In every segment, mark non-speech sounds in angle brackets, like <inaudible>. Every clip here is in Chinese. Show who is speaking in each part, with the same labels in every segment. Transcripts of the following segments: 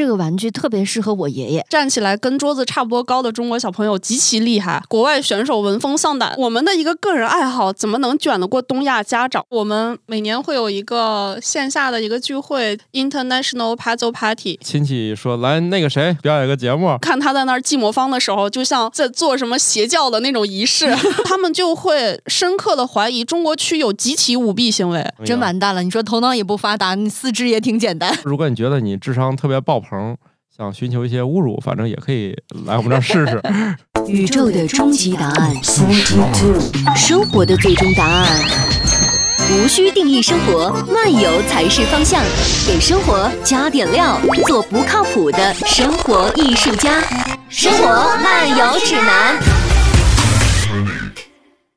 Speaker 1: 这个玩具特别适合我爷爷。
Speaker 2: 站起来跟桌子差不多高的中国小朋友极其厉害，国外选手闻风丧胆。我们的一个个人爱好怎么能卷得过东亚家长？我们每年会有一个线下的一个聚会，International Puzzle Party。
Speaker 3: 亲戚说来那个谁表演个节目，
Speaker 2: 看他在那儿记魔方的时候，就像在做什么邪教的那种仪式，<laughs> 他们就会深刻的怀疑中国区有集体舞弊行为。
Speaker 1: 真完蛋了！你说头脑也不发达，你四肢也挺简单。
Speaker 3: 如果你觉得你智商特别爆棚，想寻求一些侮辱，反正也可以来我们这儿试试。<laughs>
Speaker 4: 宇宙的终极答案，生活的最终答案。无需定义生活，漫游才是方向。给生活加点料，做不靠谱的生活艺术家。生活漫游指南。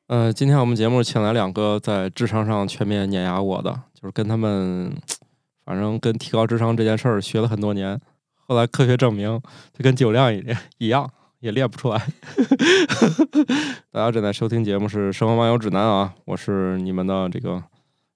Speaker 3: 呃，今天我们节目请来两个在智商上全面碾压我的，就是跟他们，反正跟提高智商这件事儿学了很多年，后来科学证明，就跟酒量一 <laughs> 一样，也练不出来。<laughs> 大家正在收听节目是《生活漫游指南》啊，我是你们的这个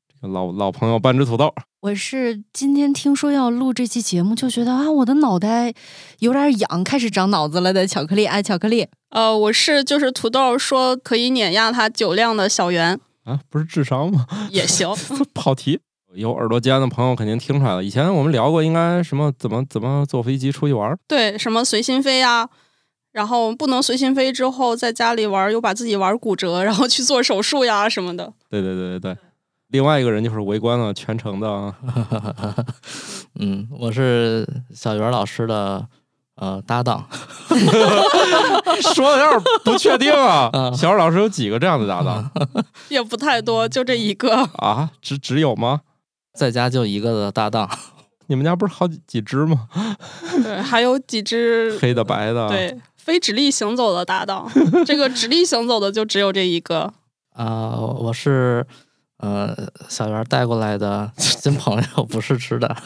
Speaker 3: 这个老老朋友半只土豆。
Speaker 1: 我是今天听说要录这期节目，就觉得啊，我的脑袋有点痒，开始长脑子了的巧克力爱巧克力。
Speaker 2: 呃，我是就是土豆说可以碾压他酒量的小圆
Speaker 3: 啊，不是智商吗？
Speaker 2: 也行，<laughs>
Speaker 3: 跑题。有耳朵尖的朋友肯定听出来了，以前我们聊过，应该什么怎么怎么坐飞机出去玩？
Speaker 2: 对，什么随心飞呀，然后不能随心飞之后在家里玩，又把自己玩骨折，然后去做手术呀什么的。
Speaker 3: 对对对对对。另外一个人就是围观了全程的，<laughs>
Speaker 5: 嗯，我是小袁老师的。呃，搭档 <laughs> <laughs>
Speaker 3: 说的有点不确定啊。小袁老师有几个这样的搭档？
Speaker 2: 也不太多，就这一个
Speaker 3: 啊？只只有吗？
Speaker 5: 在家就一个的搭档。<laughs>
Speaker 3: 你们家不是好几几只吗？
Speaker 2: 对，还有几只 <laughs>
Speaker 3: 黑的、白的。
Speaker 2: 对，非直立行走的搭档。这个直立行走的就只有这一个。<laughs>
Speaker 5: 啊，我是呃小袁带过来的新朋友，不是吃的。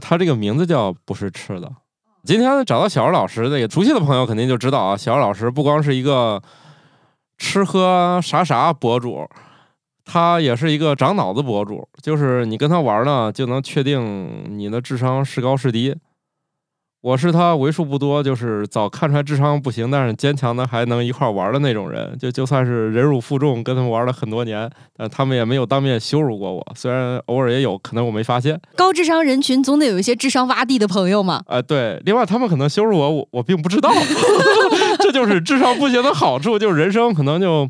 Speaker 3: 他这个名字叫不是吃的。今天找到小姚老师，那个熟悉的朋友肯定就知道啊。小姚老师不光是一个吃喝啥啥博主，他也是一个长脑子博主。就是你跟他玩呢，就能确定你的智商是高是低。我是他为数不多，就是早看出来智商不行，但是坚强的还能一块玩的那种人。就就算是忍辱负重，跟他们玩了很多年，<laughs> 但他们也没有当面羞辱过我。虽然偶尔也有可能我没发现。
Speaker 1: 高智商人群总得有一些智商洼地的朋友嘛。
Speaker 3: 哎，对。另外，他们可能羞辱我，我我并不知道。这就是智商不行的好处，就是人生可能就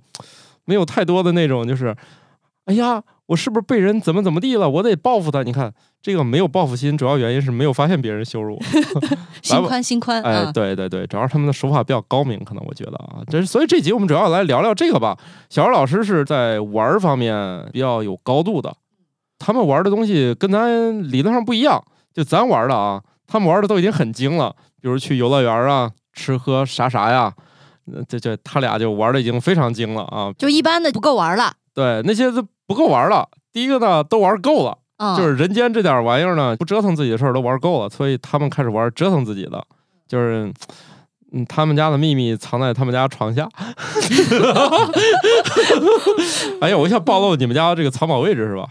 Speaker 3: 没有太多的那种，就是哎呀。我是不是被人怎么怎么地了？我得报复他。你看，这个没有报复心，主要原因是没有发现别人羞辱我。<laughs>
Speaker 1: 心宽心宽。
Speaker 3: 哎，对对对，主要是他们的手法比较高明，可能我觉得啊，这所以这集我们主要来聊聊这个吧。小姚老师是在玩方面比较有高度的，他们玩的东西跟咱理论上不一样。就咱玩的啊，他们玩的都已经很精了，比如去游乐园啊，吃喝啥啥呀，这这他俩就玩的已经非常精了啊。
Speaker 1: 就一般的不够玩了。
Speaker 3: 对，那些都不够玩了。第一个呢，都玩够了，就是人间这点玩意儿呢，不折腾自己的事儿都玩够了，所以他们开始玩折腾自己的，就是，嗯，他们家的秘密藏在他们家床下。<laughs> 哎呀，我一下暴露你们家这个藏宝位置是吧？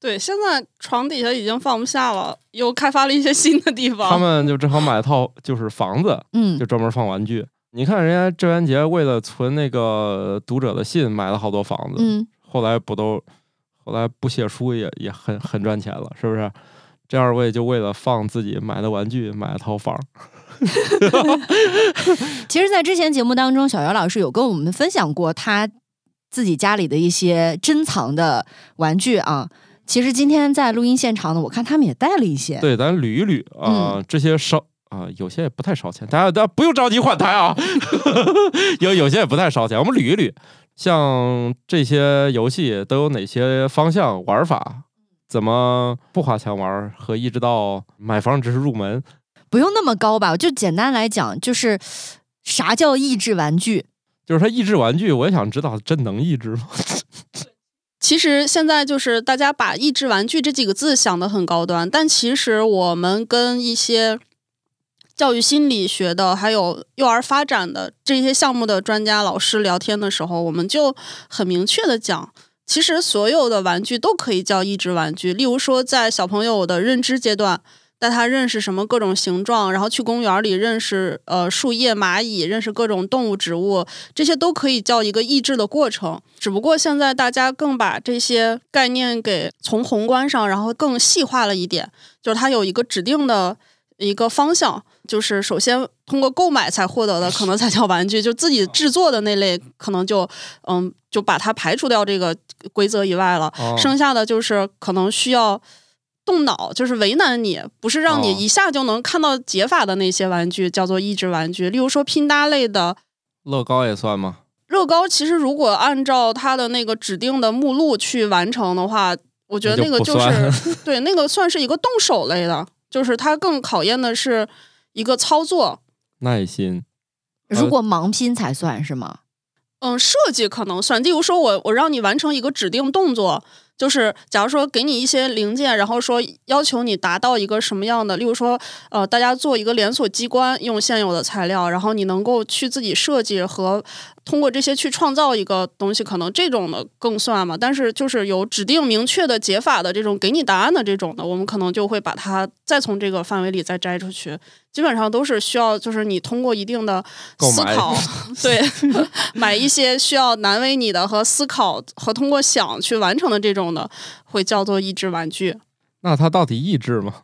Speaker 2: 对，现在床底下已经放不下了，又开发了一些新的地方。
Speaker 3: 他们就正好买了套就是房子，嗯，就专门放玩具。你看人家郑渊洁为了存那个读者的信，买了好多房子。嗯，后来不都，后来不写书也也很很赚钱了，是不是？这二位就为了放自己买的玩具，买了套房。<laughs>
Speaker 1: 其实，在之前节目当中，小姚老师有跟我们分享过他自己家里的一些珍藏的玩具啊。其实今天在录音现场呢，我看他们也带了一些。
Speaker 3: 对，咱捋一捋啊，这些烧。啊，有些也不太烧钱，大家大家不用着急换台啊。<laughs> 有有些也不太烧钱，我们捋一捋，像这些游戏都有哪些方向玩法？怎么不花钱玩？和一直到买房只是入门，
Speaker 1: 不用那么高吧？就简单来讲，就是啥叫益智玩具？
Speaker 3: 就是它益智玩具，我也想知道，真能益智吗？<laughs>
Speaker 2: 其实现在就是大家把益智玩具这几个字想的很高端，但其实我们跟一些。教育心理学的，还有幼儿发展的这些项目的专家老师聊天的时候，我们就很明确的讲，其实所有的玩具都可以叫益智玩具。例如说，在小朋友的认知阶段，带他认识什么各种形状，然后去公园里认识呃树叶、蚂蚁，认识各种动物、植物，这些都可以叫一个益智的过程。只不过现在大家更把这些概念给从宏观上，然后更细化了一点，就是它有一个指定的一个方向，就是首先通过购买才获得的，可能才叫玩具，就自己制作的那类，可能就嗯就把它排除掉这个规则以外了。
Speaker 3: 哦
Speaker 2: 剩下的就是可能需要动脑，就是为难你，不是让你
Speaker 3: 哦
Speaker 2: 一下就能看到解法的那些玩具，叫做益智玩具。例如说拼搭类的
Speaker 3: 乐高也算吗？
Speaker 2: 乐高，其实如果按照它的那个指定的目录去完成的话，我觉得
Speaker 3: 那
Speaker 2: 个就是 <laughs> 对那个算是一个动手类的，就是它更考验的是一个操作。
Speaker 3: 耐心。
Speaker 1: 如果盲拼才算是吗？
Speaker 2: 嗯，设计可能算。例如说我我让你完成一个指定动作，就是假如说给你一些零件，然后说要求你达到一个什么样的，例如说呃，大家做一个连锁机关，用现有的材料，然后你能够去自己设计和通过这些去创造一个东西，可能这种的更算嘛。但是就是有指定明确的解法的这种给你答案的这种的，我们可能就会把它再从这个范围里再摘出去。基本上都是需要，就是你通过一定的思考，对，<laughs> 买一些需要难为你的和思考和通过想去完成的这种的，会叫做益智玩具。
Speaker 3: 那它到底益智吗？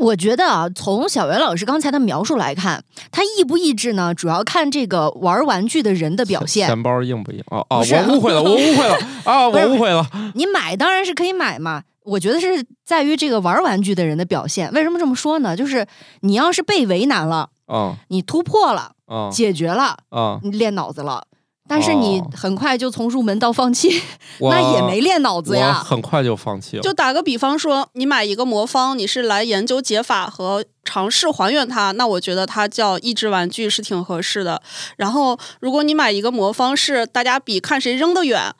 Speaker 1: 我觉得啊，从小袁老师刚才的描述来看，他益不益智呢，主要看这个玩玩具的人的表现。
Speaker 3: 钱包硬不硬？哦哦，我误会了，<laughs> 我误会了 <laughs> 啊，我误会了。
Speaker 1: 你买当然是可以买嘛，我觉得是在于这个玩玩具的人的表现。为什么这么说呢？就是你要是被为难了，
Speaker 3: 啊
Speaker 1: 你突破了，
Speaker 3: 啊
Speaker 1: 解决了，
Speaker 3: 啊！
Speaker 1: 你练脑子了。但是你
Speaker 3: 哦
Speaker 1: 很快就从入门到放弃，
Speaker 3: 我 <laughs>
Speaker 1: 那也没练脑子呀。
Speaker 3: 很快就放弃了。
Speaker 2: 就打个比方说，你买一个魔方，你是来研究解法和尝试还原它，那我觉得它叫益智玩具是挺合适的。然后，如果你买一个魔方是大家比看谁扔得远，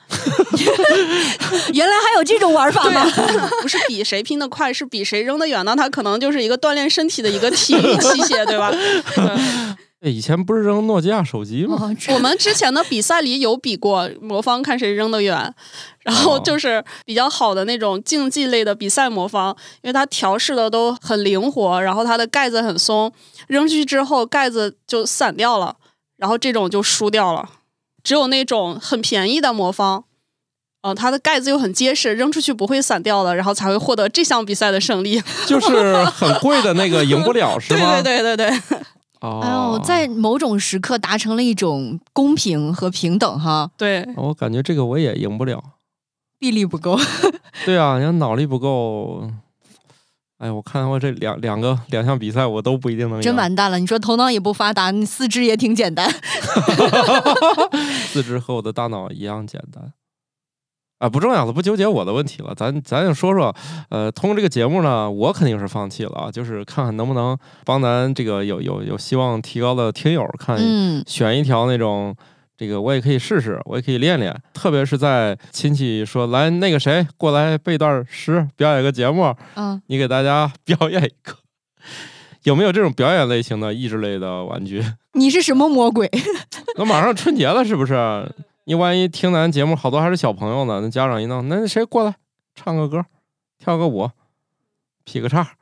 Speaker 2: <laughs>
Speaker 1: 原来还有这种玩法吗？<laughs>
Speaker 2: 不是比谁拼得快，是比谁扔得远，那它可能就是一个锻炼身体的一个体育器械，对吧？
Speaker 3: 以前不是扔诺基亚手机吗？
Speaker 1: 哦
Speaker 2: 我们之前的比赛里有比过魔方，看谁扔得远。然后
Speaker 3: 哦
Speaker 2: 就是比较好的那种竞技类的比赛魔方，因为它调试的都很灵活，然后它的盖子很松，扔出去之后盖子就散掉了，然后这种就输掉了。只有那种很便宜的魔方，呃，它的盖子又很结实，扔出去不会散掉的，然后才会获得这项比赛的胜利。
Speaker 3: 就是很贵的那个赢不了 <laughs> 是
Speaker 2: 对
Speaker 3: 吗？
Speaker 2: 对对对对，
Speaker 3: 哦，
Speaker 1: 哎呦，在某种时刻达成了一种公平和平等哈，
Speaker 2: 对，
Speaker 3: 我感觉这个我也赢不了。
Speaker 1: 臂力不够。<laughs> <laughs>
Speaker 3: 对啊，你要脑力不够，哎，我看我这两两个两项比赛我都不一定能赢。
Speaker 1: 真完蛋了！你说头脑也不发达，你四肢也挺简单。<laughs>
Speaker 3: 四肢和我的大脑一样简单。啊，不重要了，不纠结我的问题了，咱咱就说说，呃，通过这个节目呢，我肯定是放弃了啊，就是看看能不能帮咱这个有有有希望提高的听友看
Speaker 1: 嗯，
Speaker 3: 选一条那种，这个我也可以试试，我也可以练练。特别是在亲戚说来那个谁过来背段诗，表演个节目，
Speaker 1: 嗯，
Speaker 3: 你给大家 <laughs> 表演一个，有没有这种表演类型的益智类的玩具？<laughs>
Speaker 1: 你是什么魔鬼？
Speaker 3: 那马上春节了，是不是？你万一听咱节目好多还是小朋友呢，那家长一弄，那谁过来唱个歌，跳个舞，劈个叉，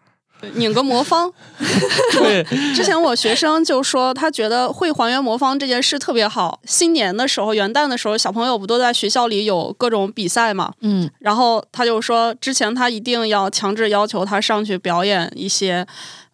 Speaker 2: 拧个魔方。<laughs>
Speaker 3: 对，<laughs>
Speaker 2: 之前我学生就说，他觉得会还原魔方这件事特别好。新年的时候，元旦的时候，小朋友不都在学校里有各种比赛嘛？
Speaker 1: 嗯，
Speaker 2: 然后他就说，之前他一定要强制要求他上去表演一些，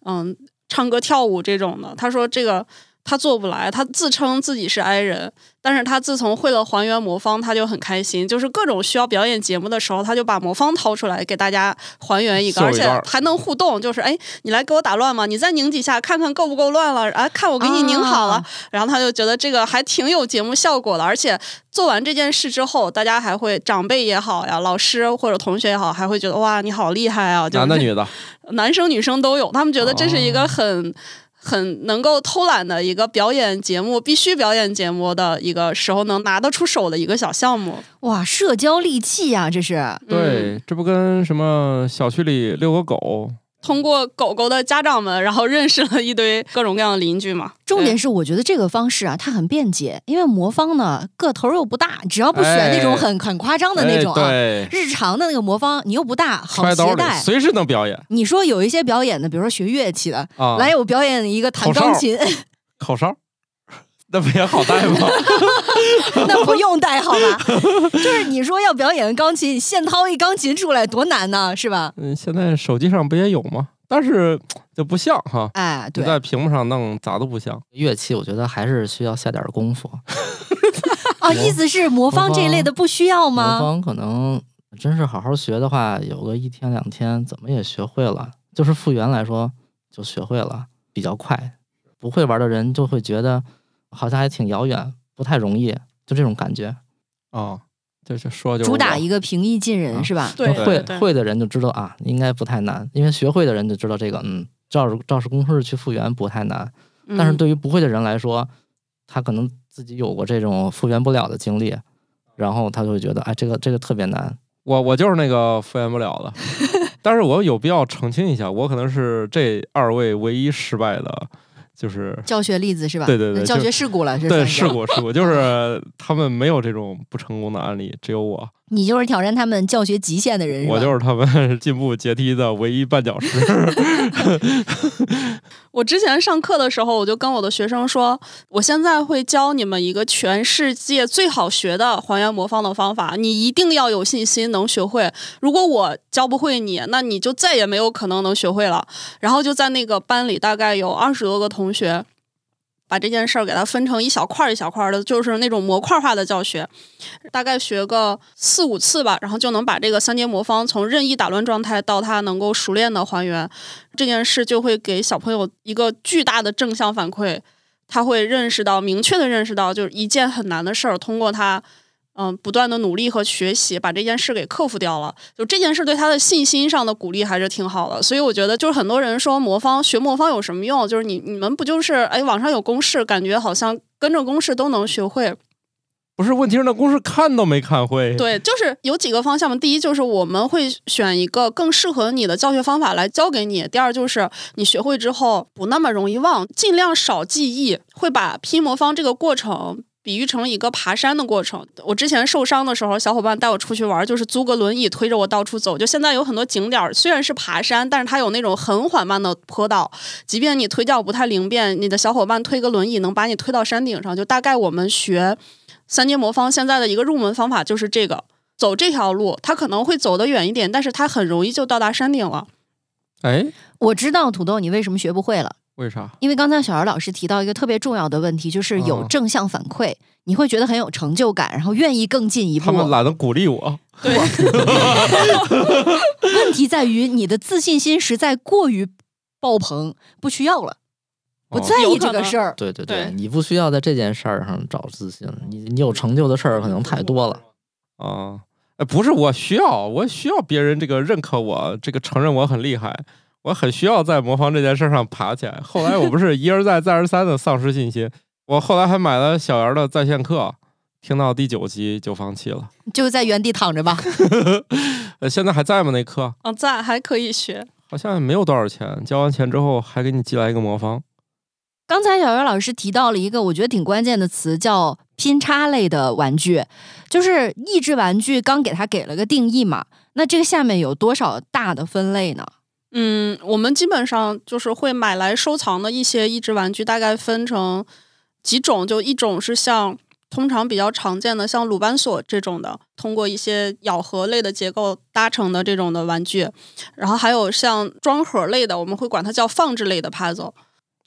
Speaker 2: 嗯，唱歌跳舞这种的。他说这个他做不来，他自称自己是 i 人，但是他自从会了还原魔方，他就很开心。就是各种需要表演节目的时候，他就把魔方掏出来给大家还原一个，而且还能互动。就是哎，你来给我打乱吗？你再拧几下，看看够不够乱了？啊，看我给你拧好了。
Speaker 1: 啊
Speaker 2: 然后他就觉得这个还挺有节目效果的，而且做完这件事之后，大家还会长辈也好呀，老师或者同学也好，还会觉得哇，你好厉害啊！就是
Speaker 3: 男的女的，<laughs>
Speaker 2: 男生女生都有，他们觉得这是一
Speaker 3: 哦
Speaker 2: 个很。很能够偷懒的一个表演节目，必须表演节目的一个时候能拿得出手的一个小项目。
Speaker 1: 哇，社交利器呀、这是。
Speaker 2: 嗯
Speaker 3: 对，这不跟什么小区里遛个狗
Speaker 2: 通过狗狗的家长们，然后认识了一堆各种各样的邻居嘛。
Speaker 1: 重点是，我觉得这个方式啊，它很便捷，因为魔方呢个头又不大，只要不选那种很、很夸张的那种啊，日常的那个魔方你又不大，好携带。
Speaker 3: 随时能表演。
Speaker 1: 你说有一些表演的，比如说学乐器的，
Speaker 3: 啊。
Speaker 1: 来我表演一个弹钢琴，
Speaker 3: 口哨，那不也好带吗？<laughs>
Speaker 1: 那不用带好吧？就是你说要表演钢琴，现掏一钢琴出来多难呢，是吧？
Speaker 3: 嗯，现在手机上不也有吗？但是就不像哈，
Speaker 1: 哎，对，
Speaker 3: 在屏幕上弄咋都不像。
Speaker 5: 乐器我觉得还是需要下点功夫。<laughs>
Speaker 1: 啊，意思是魔方这一类的不需要吗魔？
Speaker 5: 方可能真是好好学的话，有个一天两天怎么也学会了。就是复原来说就学会了，比较快。不会玩的人就会觉得好像还挺遥远，不太容易，就这种感觉。
Speaker 3: 啊，就是说就是
Speaker 1: 主打一个平易近人
Speaker 5: 啊
Speaker 1: 是吧？
Speaker 2: 对
Speaker 5: 会会的人就知道啊，应该不太难，因为学会的人就知道这个，嗯，照着照着公式去复原不太难。
Speaker 2: 嗯
Speaker 5: 但是对于不会的人来说，他可能自己有过这种复原不了的经历，然后他就会觉得，哎，这个这个特别难。
Speaker 3: 我我就是那个复原不了的，<laughs> 但是我有必要澄清一下，我可能是这二位唯一失败的，就是
Speaker 1: 教学例子是吧？
Speaker 3: 对对对
Speaker 1: 教学事故了，是
Speaker 3: 对事故事故，就是他们没有这种不成功的案例，只有我，
Speaker 1: 你就是挑战他们教学极限的人，
Speaker 3: 我就是他们 <laughs> 进步阶梯的唯一绊脚石。<laughs> <laughs>
Speaker 2: 我之前上课的时候，我就跟我的学生说，我现在会教你们一个全世界最好学的还原魔方的方法，你一定要有信心能学会。如果我教不会你，那你就再也没有可能能学会了。然后就在那个班里，大概有二十多个同学。把这件事儿给它分成一小块儿一小块儿的，就是那种模块化的教学，大概学个四五次吧，然后就能把这个三阶魔方从任意打乱状态到它能够熟练的还原。这件事就会给小朋友一个巨大的正向反馈，他会认识到，明确的认识到，就是一件很难的事儿，通过他。嗯，不断的努力和学习，把这件事给克服掉了。就这件事对他的信心上的鼓励还是挺好的。所以我觉得，就是很多人说魔方学魔方有什么用？就是你你们不就是哎，网上有公式，感觉好像跟着公式都能学会。
Speaker 3: 不是，问题是那公式看都没看会。
Speaker 2: 对，就是有几个方向嘛。第一就是我们会选一个更适合你的教学方法来教给你。第二就是你学会之后不那么容易忘，尽量少记忆，会把拼魔方这个过程。比喻成一个爬山的过程。我之前受伤的时候，小伙伴带我出去玩，就是租个轮椅推着我到处走。就现在有很多景点儿，虽然是爬山，但是它有那种很缓慢的坡道，即便你腿脚不太灵便，你的小伙伴推个轮椅能把你推到山顶上。就大概我们学三阶魔方现在的一个入门方法就是这个，走这条路，它可能会走得远一点，但是它很容易就到达山顶了。
Speaker 3: 哎，
Speaker 1: 我知道土豆你为什么学不会了。
Speaker 3: 为啥？
Speaker 1: 因为刚才小姚老师提到一个特别重要的问题，就是有
Speaker 3: 哦
Speaker 1: 正向反馈，你会觉得很有成就感，然后愿意更进一步
Speaker 3: 他。们懒得鼓励我。
Speaker 2: 对，<laughs>
Speaker 1: 问题在于你的自信心实在过于爆棚，不需要了，不
Speaker 3: 哦
Speaker 1: 在意这个事儿。
Speaker 5: 对对
Speaker 2: 对
Speaker 5: 你不需要在这件事儿上找自信，你你有成就的事儿可能太多了。
Speaker 3: 啊，哎，不是我需要，我需要别人这个认可我，这个承认我很厉害，我很需要在魔方这件事上爬起来。后来我不是一而再再而三的丧失信心，我后来还买了小姚的在线课，听到第九集就放弃了。
Speaker 1: 就在原地躺着吧。<laughs>
Speaker 3: 呃，现在还在吗？那课
Speaker 2: 嗯，在还可以学。
Speaker 3: 好像也没有多少钱，交完钱之后还给你寄来一个魔方。
Speaker 1: 刚才小袁老师提到了一个我觉得挺关键的词，叫拼插类的玩具，就是益智玩具。刚给它给了个定义嘛，那这个下面有多少大的分类呢？
Speaker 2: 嗯，我们基本上就是会买来收藏的一些益智玩具，大概分成几种，就一种是像通常比较常见的，像鲁班锁这种的，通过一些咬合类的结构搭成的这种的玩具，然后还有像装盒类的，我们会管它叫放置类的 puzzle。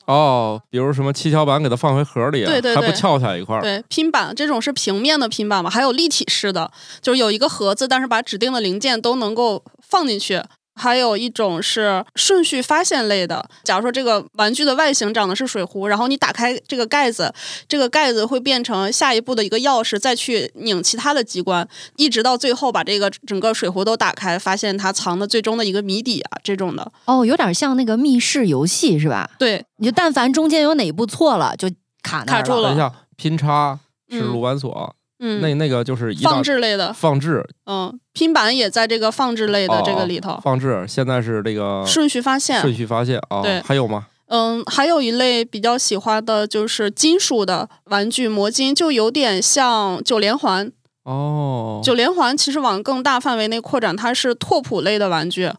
Speaker 3: 哦，比如什么七巧板给它放回盒里，啊，对
Speaker 2: 对对对
Speaker 3: 翘起来一块儿。
Speaker 2: 对，拼板这种是平面的拼板嘛，还有立体式的，就是有一个盒子，但是把指定的零件都能够放进去。还有一种是顺序发现类的，假如说这个玩具的外形长的是水壶，然后你打开这个盖子，这个盖子会变成下一步的一个钥匙，再去拧其他的机关，一直到最后把这个整个水壶都打开，发现它藏的最终的一个谜底啊，这种的。
Speaker 1: 哦，有点像那个密室游戏是吧？
Speaker 2: 对，
Speaker 1: 你就但凡中间有哪一步错了，就卡那儿
Speaker 2: 卡住了。
Speaker 3: 等一下，拼插是
Speaker 2: 嗯。
Speaker 3: 鲁班锁，
Speaker 2: 嗯，
Speaker 3: 那那个就是
Speaker 2: 放置类的，
Speaker 3: 放置
Speaker 2: 嗯，拼板也在这个放置类的这个里头，
Speaker 3: 哦放置现在是这个
Speaker 2: 顺序发现。
Speaker 3: 顺序发现啊，
Speaker 2: 对
Speaker 3: 还有吗？
Speaker 2: 嗯，还有一类比较喜欢的就是金属的玩具魔晶，就有点像九连环。
Speaker 3: 哦，
Speaker 2: 九连环其实往更大范围内扩展，它是拓扑类的玩具，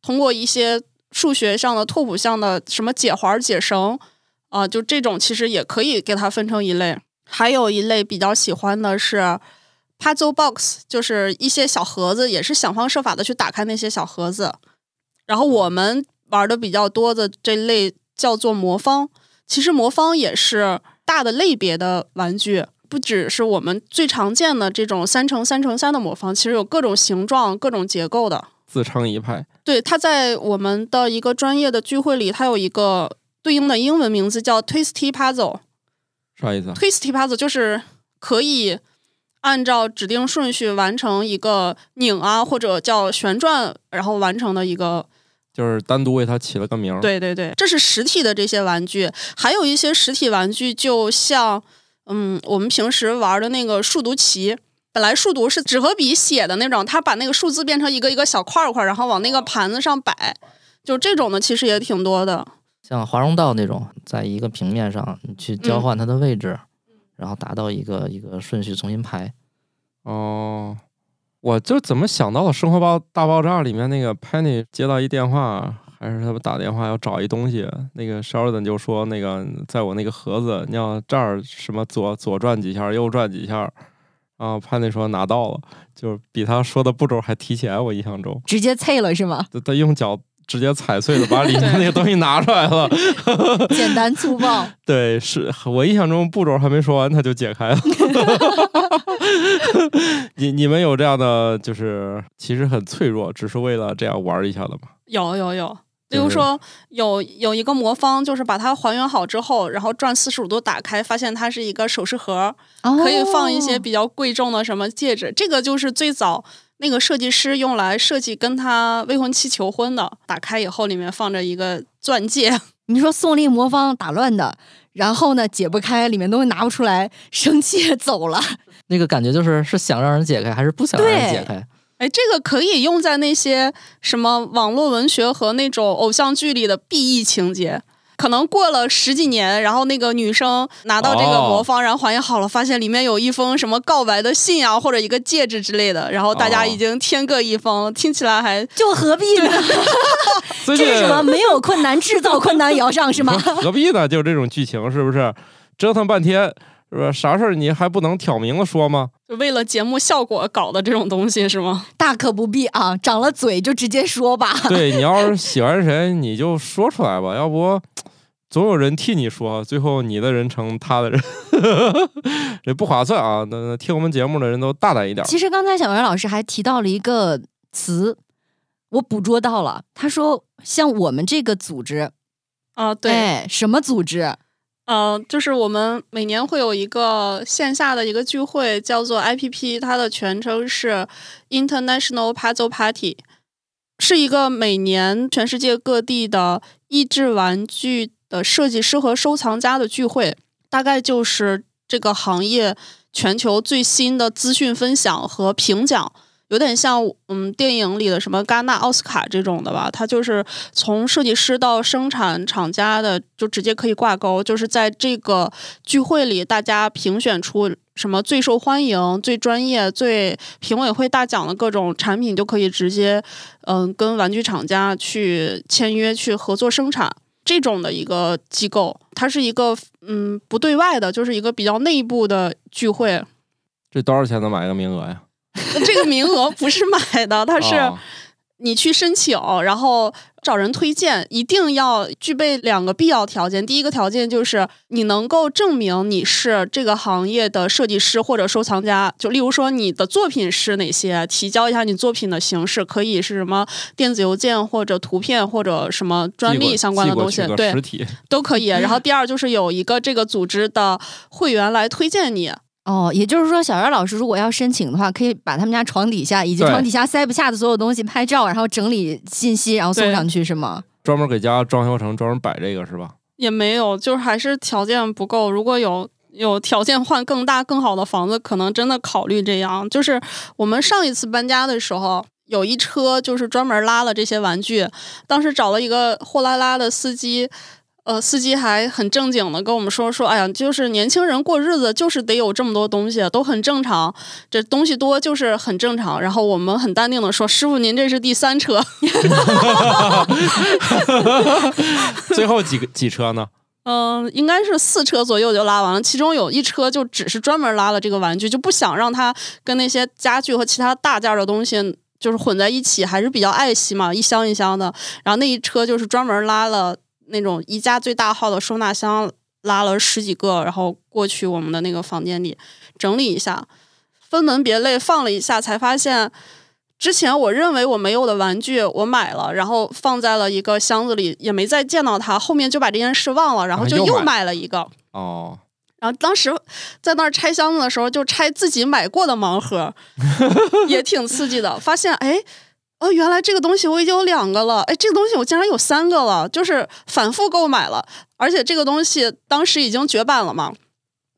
Speaker 2: 通过一些数学上的拓扑项的什么解环、解绳啊、就这种其实也可以给它分成一类。还有一类比较喜欢的是 puzzle box，就是一些小盒子，也是想方设法的去打开那些小盒子。然后我们玩的比较多的这类叫做魔方，其实魔方也是大的类别的玩具，不只是我们最常见的这种三乘三乘三的魔方，其实有各种形状、各种结构的。
Speaker 3: 自成一派。
Speaker 2: 对，它在我们的一个专业的聚会里，它有一个对应的英文名字叫 Twisty Puzzle。
Speaker 3: 啥意思
Speaker 2: ？Twisty Puzzle 就是可以按照指定顺序完成一个拧啊，或者叫旋转，然后完成的一个
Speaker 3: 就是单独为它起了个名儿。，
Speaker 2: 对对对，这是实体的这些玩具，还有一些实体玩具，就像嗯，我们平时玩的那个数独棋。本来数独是纸和笔写的那种，它把那个数字变成一个一个小块儿块，然后往那个盘子上摆，就这种的其实也挺多的。
Speaker 5: 像华容道那种，在一个平面上你去交换它的位置，然后达到一个一个顺序重新排。
Speaker 3: 哦，我就怎么想到了《生活爆大爆炸》里面那个 Penny 接到一电话，还是他们打电话要找一东西，那个 Sheldon 就说那个在我那个盒子，你要这儿什么左左转几下，右转几下。啊，Penny 说拿到了，就是比他说的步骤还提前，我印象中，
Speaker 1: 直接脆了是吗？
Speaker 3: 他他用脚直接踩碎了，把里面那个东西拿出来了。<laughs>
Speaker 1: 简单粗暴。<laughs>
Speaker 3: 对，是我印象中步骤还没说完，他就解开了。<laughs> 你你们有这样的，就是其实很脆弱，只是为了这样玩一下的吗？
Speaker 2: 有有有，比如说有有一个魔方，就是把它还原好之后，然后转四十五度打开，发现它是一个首饰盒，可以放一些
Speaker 1: 哦
Speaker 2: 比较贵重的什么戒指。这个就是最早那个设计师用来设计跟他未婚妻求婚的。打开以后，里面放着一个钻戒。<laughs>
Speaker 1: 你说宋丽魔方打乱的，然后呢解不开，里面东西拿不出来，生气走了。<laughs>
Speaker 5: 那个感觉就是是想让人解开，还是不想让人解开？
Speaker 2: 哎，这个可以用在那些什么网络文学和那种偶像剧里的 BE 情节。可能过了十几年，然后那个女生拿到这个魔方，然后还原好了，发现里面有一封什么告白的信啊，或者一个戒指之类的，然后大家
Speaker 3: 哦
Speaker 2: 已经天各一方，听起来还 <laughs>
Speaker 1: 就何必呢？<laughs> 这是什么？没有困难，制造困难也要上是吗？<laughs>
Speaker 3: 何必呢？就这种剧情是不是？折腾半天是吧？啥事儿你还不能挑明了说吗？
Speaker 2: 就为了节目效果搞的这种东西是吗？
Speaker 1: 大可不必啊，长了嘴就直接说吧。
Speaker 3: 对 <laughs> 你要是喜欢谁，你就说出来吧，要不总有人替你说，最后你的人成他的人，<laughs> 这不划算啊！那那听我们节目的人都大胆一点。
Speaker 1: 其实刚才小袁老师还提到了一个词，我捕捉到了。他说，像我们这个组织，
Speaker 2: 啊，对，
Speaker 1: 哎，什么组织？
Speaker 2: 呃，就是我们每年会有一个线下的一个聚会，叫做 IPP，它的全称是 International Puzzle Party，是一个每年全世界各地的益智玩具的设计师和收藏家的聚会，大概就是这个行业全球最新的资讯分享和评奖。有点像嗯电影里的什么戛纳奥斯卡这种的吧，它就是从设计师到生产厂家的就直接可以挂钩，就是在这个聚会里，大家评选出什么最受欢迎、最专业、最评委会大奖的各种产品，就可以直接嗯跟玩具厂家去签约去合作生产。这种的一个机构，它是一个嗯不对外的，就是一个比较内部的聚会。
Speaker 3: 这多少钱能买一个名额呀？<laughs>
Speaker 2: 这个名额不是买的，它是
Speaker 3: 哦
Speaker 2: 你去申请，然后找人推荐，一定要具备两个必要条件。第一个条件就是你能够证明你是这个行业的设计师或者收藏家，就例如说你的作品是哪些，提交一下你作品的形式，可以是什么电子邮件或者图片或者什么专利相关的东西对都可以。然后第二就是有一个这个组织的会员来推荐你，
Speaker 1: 哦，也就是说，小袁老师如果要申请的话，可以把他们家床底下以及床底下塞不下的所有东西拍照，然后整理信息，然后送上去，是吗？
Speaker 3: 专门给家装修成专门摆这个是吧？
Speaker 2: 也没有，就是还是条件不够。如果有有条件换更大更好的房子，可能真的考虑这样。就是我们上一次搬家的时候，有一车就是专门拉了这些玩具，当时找了一个货拉拉的司机。呃，司机还很正经的跟我们说说，哎呀，就是年轻人过日子就是得有这么多东西，都很正常，这东西多就是很正常。然后我们很淡定的说，师傅您这是第三车，<laughs>
Speaker 3: 最后几个几车呢？
Speaker 2: 嗯、应该是四车左右就拉完了，其中有一车就只是专门拉了这个玩具，就不想让它跟那些家具和其他大件儿的东西就是混在一起，还是比较爱惜嘛，一箱一箱的。然后那一车就是专门拉了那种宜家最大号的收纳箱，拉了十几个，然后过去我们的那个房间里整理一下，分门别类放了一下，才发现。之前我认为我没有的玩具，我买了，然后放在了一个箱子里，也没再见到它。后面就把这件事忘了，然后就又
Speaker 3: 买
Speaker 2: 了一个。
Speaker 3: 哦，
Speaker 2: 然后当时在那儿拆箱子的时候，就拆自己买过的盲盒，<laughs> 也挺刺激的。发现哎，哦，原来这个东西我已经有两个了，哎，这个东西我竟然有三个了，就是反复购买了。而且这个东西当时已经绝版了嘛，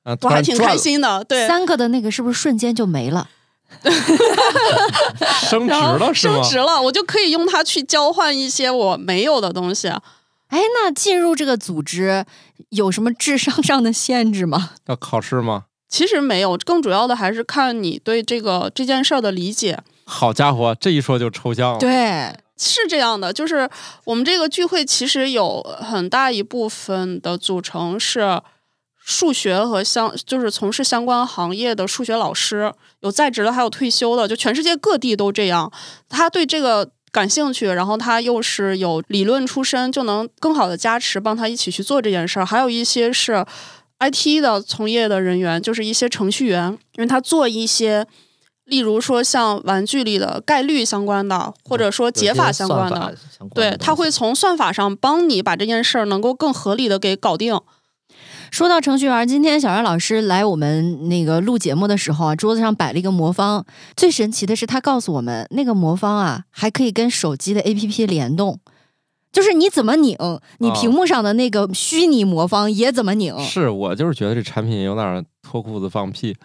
Speaker 3: 啊，
Speaker 2: 我还挺开心的。对，
Speaker 1: 三个的那个是不是瞬间就没了？<laughs> <laughs>
Speaker 3: 升值了是吗
Speaker 2: 升？值了，我就可以用它去交换一些我没有的东西。
Speaker 1: 哎，那进入这个组织有什么智商上的限制吗？
Speaker 3: 要考试吗？
Speaker 2: 其实没有，更主要的还是看你对这个这件事儿的理解。
Speaker 3: 好家伙，这一说就抽象了。
Speaker 1: 对，
Speaker 2: 是这样的，就是我们这个聚会其实有很大一部分的组成是数学和相，就是从事相关行业的数学老师，有在职的，还有退休的，就全世界各地都这样。他对这个感兴趣，然后他又是有理论出身，就能更好的加持，帮他一起去做这件事儿。还有一些是 IT 的从业的人员，就是一些程序员，因为他做一些。例如说，像玩具里的概率相关的，或者说解法相关的，对，它会从算法上帮你把这件事儿能够更合理的给搞定。
Speaker 1: 说到程序员，今天小袁老师来我们那个录节目的时候啊，桌子上摆了一个魔方。最神奇的是，他告诉我们，那个魔方啊，还可以跟手机的 APP 联动，就是你怎么拧，你屏幕上的那个虚拟魔方也怎么拧。
Speaker 3: 是我就是觉得这产品有点儿脱裤子放屁，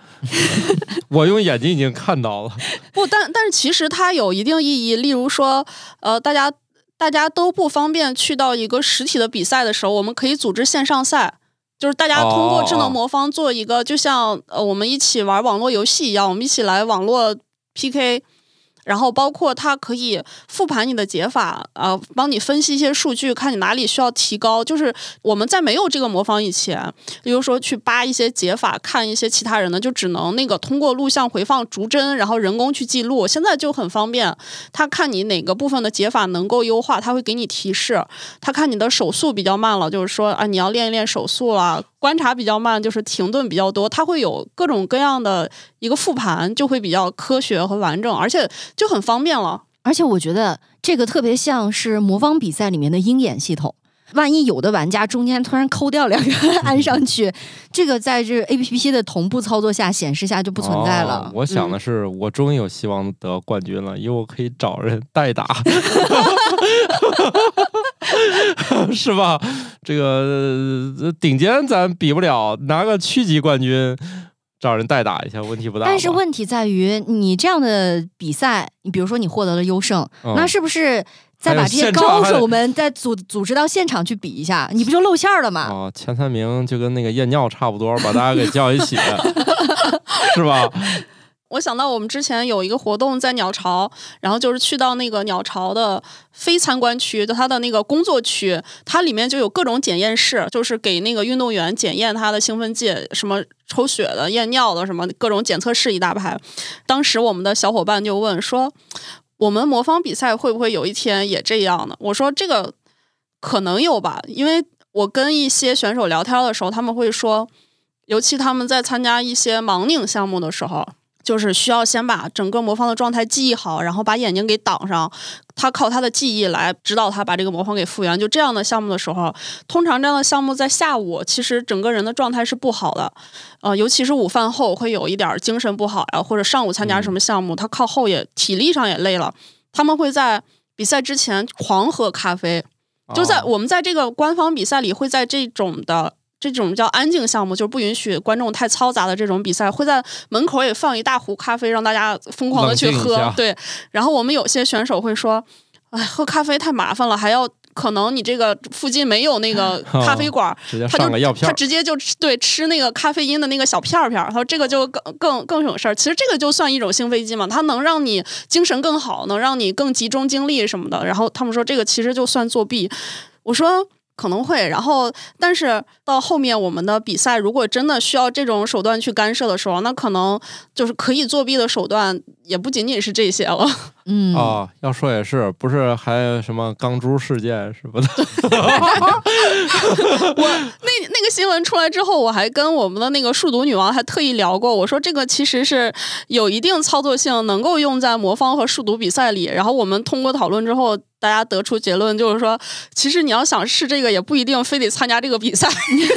Speaker 3: <laughs> 我用眼睛已经看到了。<laughs>
Speaker 2: 不，但但是其实它有一定意义。例如说，呃，大家大家都不方便去到一个实体的比赛的时候，我们可以组织线上赛，就是大家通过智
Speaker 3: 哦
Speaker 2: 能魔方做一个，就像呃我们一起玩网络游戏一样，我们一起来网络 PK。然后包括它可以复盘你的解法，呃，帮你分析一些数据，看你哪里需要提高。就是我们在没有这个魔方以前，比如说去扒一些解法，看一些其他人的，就只能那个通过录像回放逐帧，然后人工去记录。现在就很方便，他看你哪个部分的解法能够优化，他会给你提示。他看你的手速比较慢了，就是说啊，你要练一练手速啦。观察比较慢，就是停顿比较多，它会有各种各样的一个复盘，就会比较科学和完整，而且就很方便了。
Speaker 1: 而且我觉得这个特别像是魔方比赛里面的鹰眼系统。万一有的玩家中间突然抠掉两个按上去，这个在这 A P P 的同步操作下显示下就不存在了。
Speaker 3: 哦我想的
Speaker 2: 嗯
Speaker 3: 是，我终于有希望得冠军了，因为我可以找人代打，<laughs> 是吧？这个呃顶尖咱比不了，拿个区级冠军找人代打一下，问题不大吧。
Speaker 1: 但是问题在于，你这样的比赛，你比如说你获得了优胜，
Speaker 3: 嗯
Speaker 1: 那是不是再把这些高手们再组组织到现场去比一下，你不就露馅儿了吗？
Speaker 3: 哦，前三名就跟那个验尿差不多，把大家给叫一起，<laughs> 是吧？
Speaker 2: 我想到我们之前有一个活动在鸟巢，然后就是去到那个鸟巢的非参观区，就它的那个工作区，它里面就有各种检验室，就是给那个运动员检验他的兴奋剂，什么抽血的、验尿的，什么各种检测室一大排。当时我们的小伙伴就问说：“我们魔方比赛会不会有一天也这样呢？”我说：“这个可能有吧，因为我跟一些选手聊天的时候，他们会说，尤其他们在参加一些盲拧项目的时候。”就是需要先把整个魔方的状态记忆好，然后把眼睛给挡上，他靠他的记忆来指导他把这个魔方给复原。就这样的项目的时候，通常这样的项目在下午，其实整个人的状态是不好的，呃，尤其是午饭后会有一点精神不好呀，或者上午参加什么项目，他靠后也体力上也累了，他们会在比赛之前狂喝咖啡。就在
Speaker 3: 哦
Speaker 2: 我们在这个官方比赛里，会在这种的这种叫安静项目，就是不允许观众太嘈杂的这种比赛，会在门口也放一大壶咖啡，让大家疯狂的去。喝对，然后我们有些选手会说：“哎，喝咖啡太麻烦了，还要可能你这个附近没有那个 <laughs> 咖啡馆，他就他直接就吃对吃那个咖啡因的那个小片儿片儿，他说这个就更更更省事儿。其实这个就算一种兴奋剂嘛，它能让你精神更好，能让你更集中精力什么的。然后他们说这个其实就算作弊，我说。可能会，然后，但是到后面我们的比赛，如果真的需要这种手段去干涉的时候，那可能就是可以作弊的手段也不仅仅是这些了。
Speaker 1: 嗯，
Speaker 3: 啊，要说也是，不是还有什么钢珠事件什么的？<laughs>
Speaker 2: 我那那个新闻出来之后，我还跟我们的那个数独女王还特意聊过，我说这个其实是有一定操作性，能够用在魔方和数独比赛里。然后我们通过讨论之后，大家得出结论就是说，其实你要想试这个，也不一定非得参加这个比赛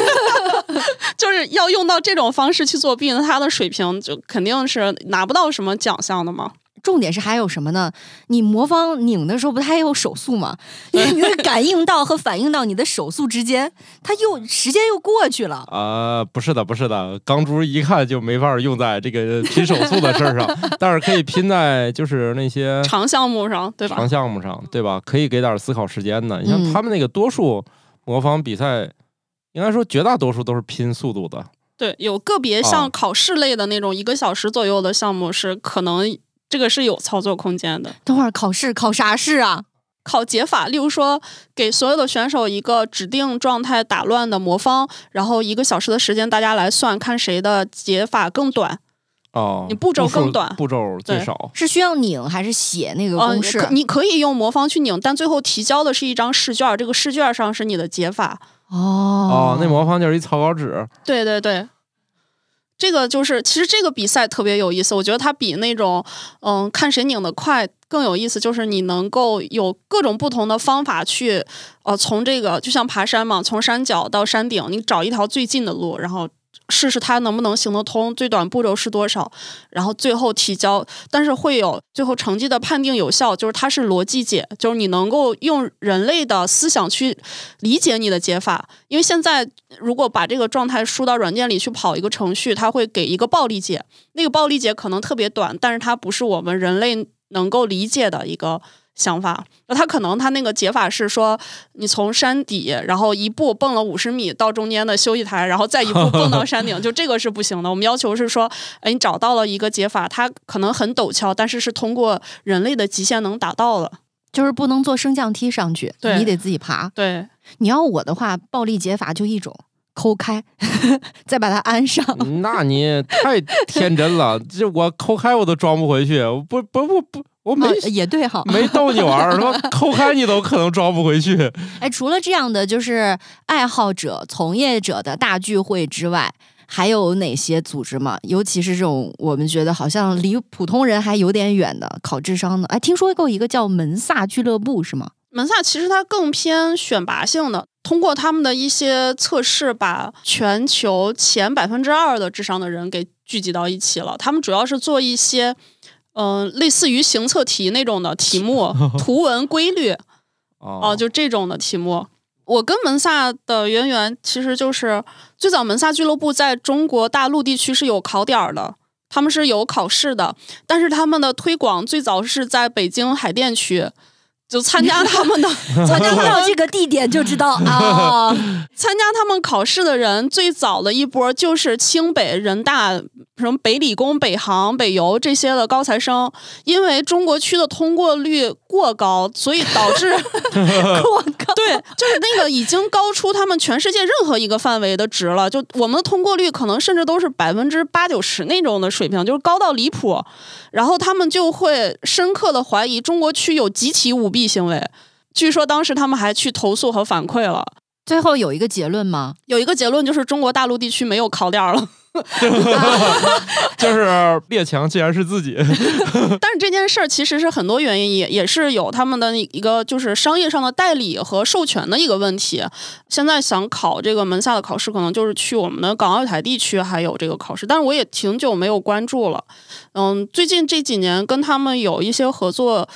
Speaker 2: <laughs> <laughs> 就是要用到这种方式去作弊，那他的水平就肯定是拿不到什么奖项的嘛。
Speaker 1: 重点是还有什么呢？你魔方拧的时候不它也有手速吗？你 <laughs> 的感应到和反应到你的手速之间，它又时间又过去了。
Speaker 3: 啊，不是的，不是的，钢珠一看就没法用在这个拼手速的事儿上，<laughs> 但是可以拼在就是那些
Speaker 2: 长项目上，对吧？
Speaker 3: 长项目上，对吧？可以给点思考时间的。你像
Speaker 1: 嗯
Speaker 3: 他们那个多数魔方比赛，应该说绝大多数都是拼速度的。
Speaker 2: 对，有个别
Speaker 3: 啊
Speaker 2: 像考试类的那种一个小时左右的项目是可能这个是有操作空间的。
Speaker 1: 等会儿考试考啥试啊？
Speaker 2: 考解法，例如说给所有的选手一个指定状态打乱的魔方，然后一个小时的时间大家来算，看谁的解法更短。
Speaker 3: 哦，
Speaker 2: 你步骤更短
Speaker 3: 步骤最少。
Speaker 1: 是需要拧还是写那个
Speaker 2: 嗯、
Speaker 1: 公式？
Speaker 2: 可你可以用魔方去拧，但最后提交的是一张试卷，这个试卷上是你的解法。
Speaker 1: 哦
Speaker 3: 哦，那魔方就是一草稿纸。
Speaker 2: 对对对，这个就是其实这个比赛特别有意思，我觉得它比那种嗯看谁拧得快更有意思，就是你能够有各种不同的方法去呃从这个就像爬山嘛，从山脚到山顶，你找一条最近的路，然后。试试它能不能行得通，最短步骤是多少，然后最后提交，但是会有最后成绩的判定有效，就是它是逻辑解，就是你能够用人类的思想去理解你的解法。因为现在如果把这个状态输到软件里去跑一个程序，它会给一个暴力解，那个暴力解可能特别短，但是它不是我们人类能够理解的一个想法。那他可能他那个解法是说，你从山底，然后一步蹦了五十米到中间的休息台，然后再一步蹦到山顶，就这个是不行的。我们要求是说，哎，你找到了一个解法，它可能很陡峭，但是是通过人类的极限能达到的。
Speaker 1: 就是不能坐升降梯上去，你得自己爬。
Speaker 2: 对，
Speaker 1: 你要我的话，暴力解法就一种，抠开，<laughs> 再把它安上。
Speaker 3: 那你太天真了，这我抠开我都装不回去，不不不不，我没、
Speaker 1: 啊也对哈，
Speaker 3: 没逗你玩儿，他妈 <laughs> 抠开你都可能装不回去。
Speaker 1: 哎，除了这样的就是爱好者、从业者的大聚会之外，还有哪些组织吗？尤其是这种我们觉得好像离普通人还有点远的考智商的。哎，听说过一个叫门萨俱乐部是吗？
Speaker 2: 门萨其实它更偏选拔性的，通过他们的一些测试，把全球前百分之二的智商的人给聚集到一起了。他们主要是做一些，嗯、类似于行测题那种的题目，<laughs> 图文规律
Speaker 3: 哦
Speaker 2: 哦、就这种的题目。我跟门萨的渊源其实就是最早门萨俱乐部在中国大陆地区是有考点儿的，他们是有考试的，但是他们的推广最早是在北京海淀区，就参加他们的 <laughs> 参加他们
Speaker 1: 到这个地点就知道啊，
Speaker 2: 参加他们考试的人最早的一波就是清北、人大、什么北理工、北航、北邮这些的高材生，因为中国区的通过率过高，所以导致 <laughs>
Speaker 1: 过高，
Speaker 2: 对，就是那个已经高出他们全世界任何一个范围的值了。就我们的通过率可能甚至都是百分之八九十那种的水平，就是高到离谱。然后他们就会深刻的怀疑中国区有集体舞弊行为。据说当时他们还去投诉和反馈了。
Speaker 1: 最后有一个结论吗？
Speaker 2: 有一个结论就是中国大陆地区没有考点儿了，<laughs>
Speaker 3: 就是列强竟然是自己，<laughs>
Speaker 2: 但是这件事儿其实是很多原因，也也是有他们的一个就是商业上的代理和授权的一个问题。现在想考这个门下的考试，可能就是去我们的港澳台地区还有这个考试，但是我也挺久没有关注了。嗯，最近这几年跟他们有一些合作。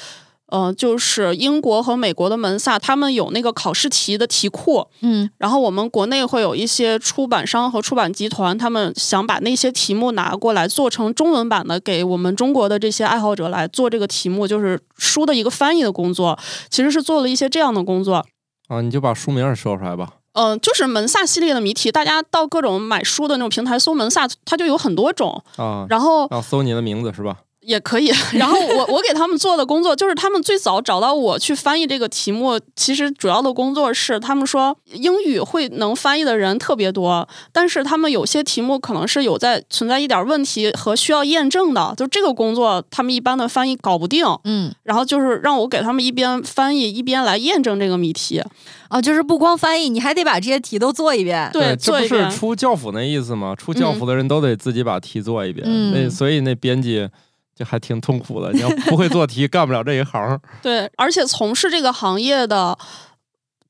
Speaker 2: 呃，就是英国和美国的门萨，他们有那个考试题的题库，
Speaker 1: 嗯
Speaker 2: 然后我们国内会有一些出版商和出版集团，他们想把那些题目拿过来做成中文版的，给我们中国的这些爱好者来做这个题目，就是书的一个翻译的工作，其实是做了一些这样的工作。
Speaker 3: 啊，你就把书名儿说出来吧。
Speaker 2: 嗯、就是门萨系列的谜题，大家到各种买书的那种平台搜门萨，它就有很多种，
Speaker 3: 啊，
Speaker 2: 然后
Speaker 3: 啊搜你的名字是吧？
Speaker 2: 也可以。<laughs> 然后我我给他们做的工作就是，他们最早找到我去翻译这个题目，其实主要的工作是他们说英语会能翻译的人特别多，但是他们有些题目可能是有在存在一点问题和需要验证的，就这个工作他们一般的翻译搞不定。
Speaker 1: 嗯，
Speaker 2: 然后就是让我给他们一边翻译一边来验证这个谜题。
Speaker 1: 啊，就是不光翻译，你还得把这些题都做一遍。
Speaker 2: 对，
Speaker 3: 这不是。出教辅那意思吗？出教辅的人都得自己把题做一遍，
Speaker 1: 嗯
Speaker 3: 那所以那编辑就还挺痛苦的。你要不会做题，<laughs> 干不了这一行。
Speaker 2: 对，而且从事这个行业的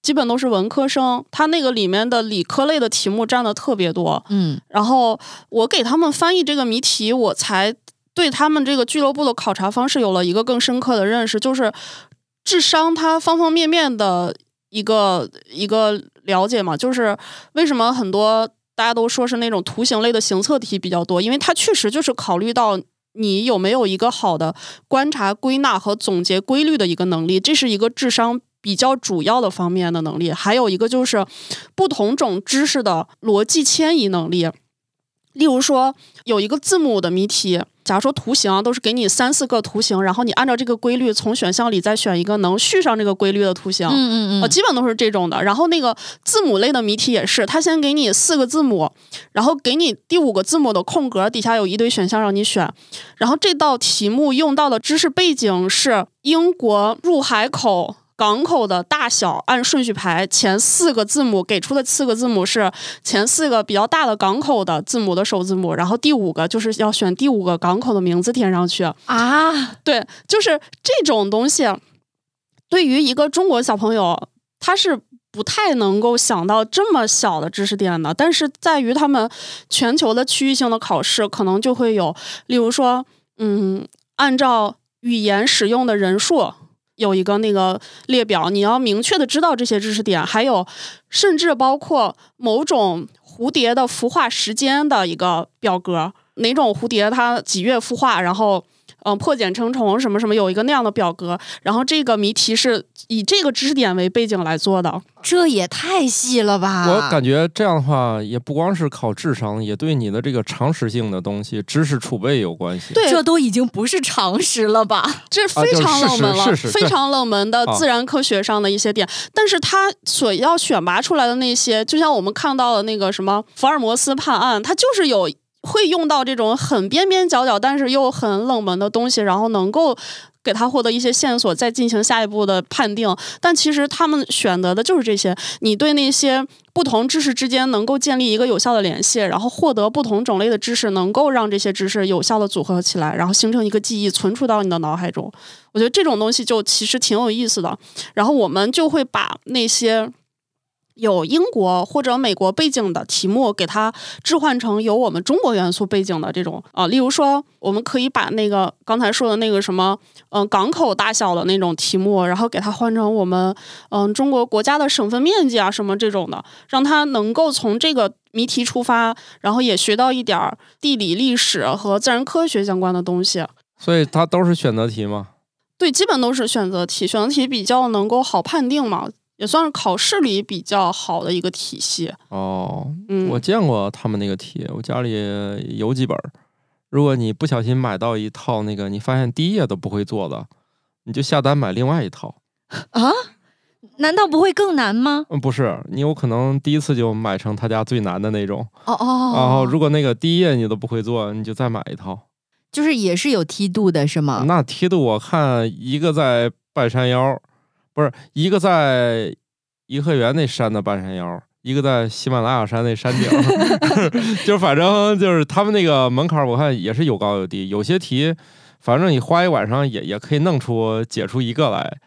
Speaker 2: 基本都是文科生，他那个里面的理科类的题目占的特别多。
Speaker 1: 嗯
Speaker 2: 然后我给他们翻译这个谜题，我才对他们这个俱乐部的考察方式有了一个更深刻的认识，就是智商它方方面面的一个一个了解嘛，就是为什么很多大家都说是那种图形类的行测题比较多，因为它确实就是考虑到。你有没有一个好的观察、归纳和总结规律的一个能力？这是一个智商比较主要的方面的能力。还有一个就是不同种知识的逻辑迁移能力。例如说，有一个字母的谜题，假如说图形啊都是给你三四个图形，然后你按照这个规律从选项里再选一个能续上这个规律的图形。
Speaker 1: 嗯嗯
Speaker 2: 呃，
Speaker 1: 嗯，
Speaker 2: 基本都是这种的。然后那个字母类的谜题也是，他先给你四个字母，然后给你第五个字母的空格底下有一堆选项让你选。然后这道题目用到的知识背景是英国入海口。港口的大小按顺序排，前四个字母给出的四个字母是前四个比较大的港口的字母的首字母，然后第五个就是要选第五个港口的名字填上去。
Speaker 1: 啊，
Speaker 2: 对，就是这种东西，对于一个中国小朋友，他是不太能够想到这么小的知识点的。但是在于他们全球的区域性的考试，可能就会有，例如说，嗯，按照语言使用的人数。有一个那个列表，你要明确的知道这些知识点，还有甚至包括某种蝴蝶的孵化时间的一个表格，哪种蝴蝶它几月孵化，然后嗯、呃破茧成虫什么什么，有一个那样的表格，然后这个谜题是以这个知识点为背景来做的。
Speaker 1: 这也太细了吧！
Speaker 3: 我感觉这样的话，也不光是考智商，也对你的这个常识性的东西、知识储备有关系。
Speaker 2: 对，
Speaker 1: 这都已经不是常识了吧？<laughs>
Speaker 2: 这非常冷门了，非常冷门的
Speaker 3: 啊
Speaker 2: 自然科学上的一些点，但是它所要选拔出来的那些，就像我们看到的那个什么福尔摩斯判案，它就是有会用到这种很边边角角，但是又很冷门的东西，然后能够。给他获得一些线索，再进行下一步的判定。但其实他们选择的就是这些。你对那些不同知识之间能够建立一个有效的联系，然后获得不同种类的知识，能够让这些知识有效的组合起来，然后形成一个记忆，存储到你的脑海中。我觉得这种东西就其实挺有意思的。然后我们就会把那些有英国或者美国背景的题目，给它置换成有我们中国元素背景的这种啊、例如说，我们可以把那个刚才说的那个什么，嗯、港口大小的那种题目，然后给它换成我们嗯、中国国家的省份面积啊什么这种的，让它能够从这个谜题出发，然后也学到一点儿地理、历史和自然科学相关的东西。
Speaker 3: 所以它都是选择题吗。
Speaker 2: 对，基本都是选择题，选择题比较能够好判定嘛，也算是考试里比较好的一个体系。
Speaker 3: 哦，
Speaker 2: 嗯，
Speaker 3: 我见过他们那个题，我家里有几本。如果你不小心买到一套那个，你发现第一页都不会做的，你就下单买另外一套。
Speaker 1: 啊？难道不会更难吗？
Speaker 3: 嗯，不是，你有可能第一次就买成他家最难的那种。
Speaker 1: 哦哦，
Speaker 3: 然后如果那个第一页你都不会做，你就再买一套。
Speaker 1: 就是也是有梯度的，是吗？
Speaker 3: 那梯度我看一个在半山腰，不是一个在颐和园那山的半山腰，一个在喜马拉雅山那山顶，<laughs> 就反正就是他们那个门槛，我看也是有高有低。有些题，反正你花一晚上也也可以弄出解出一个来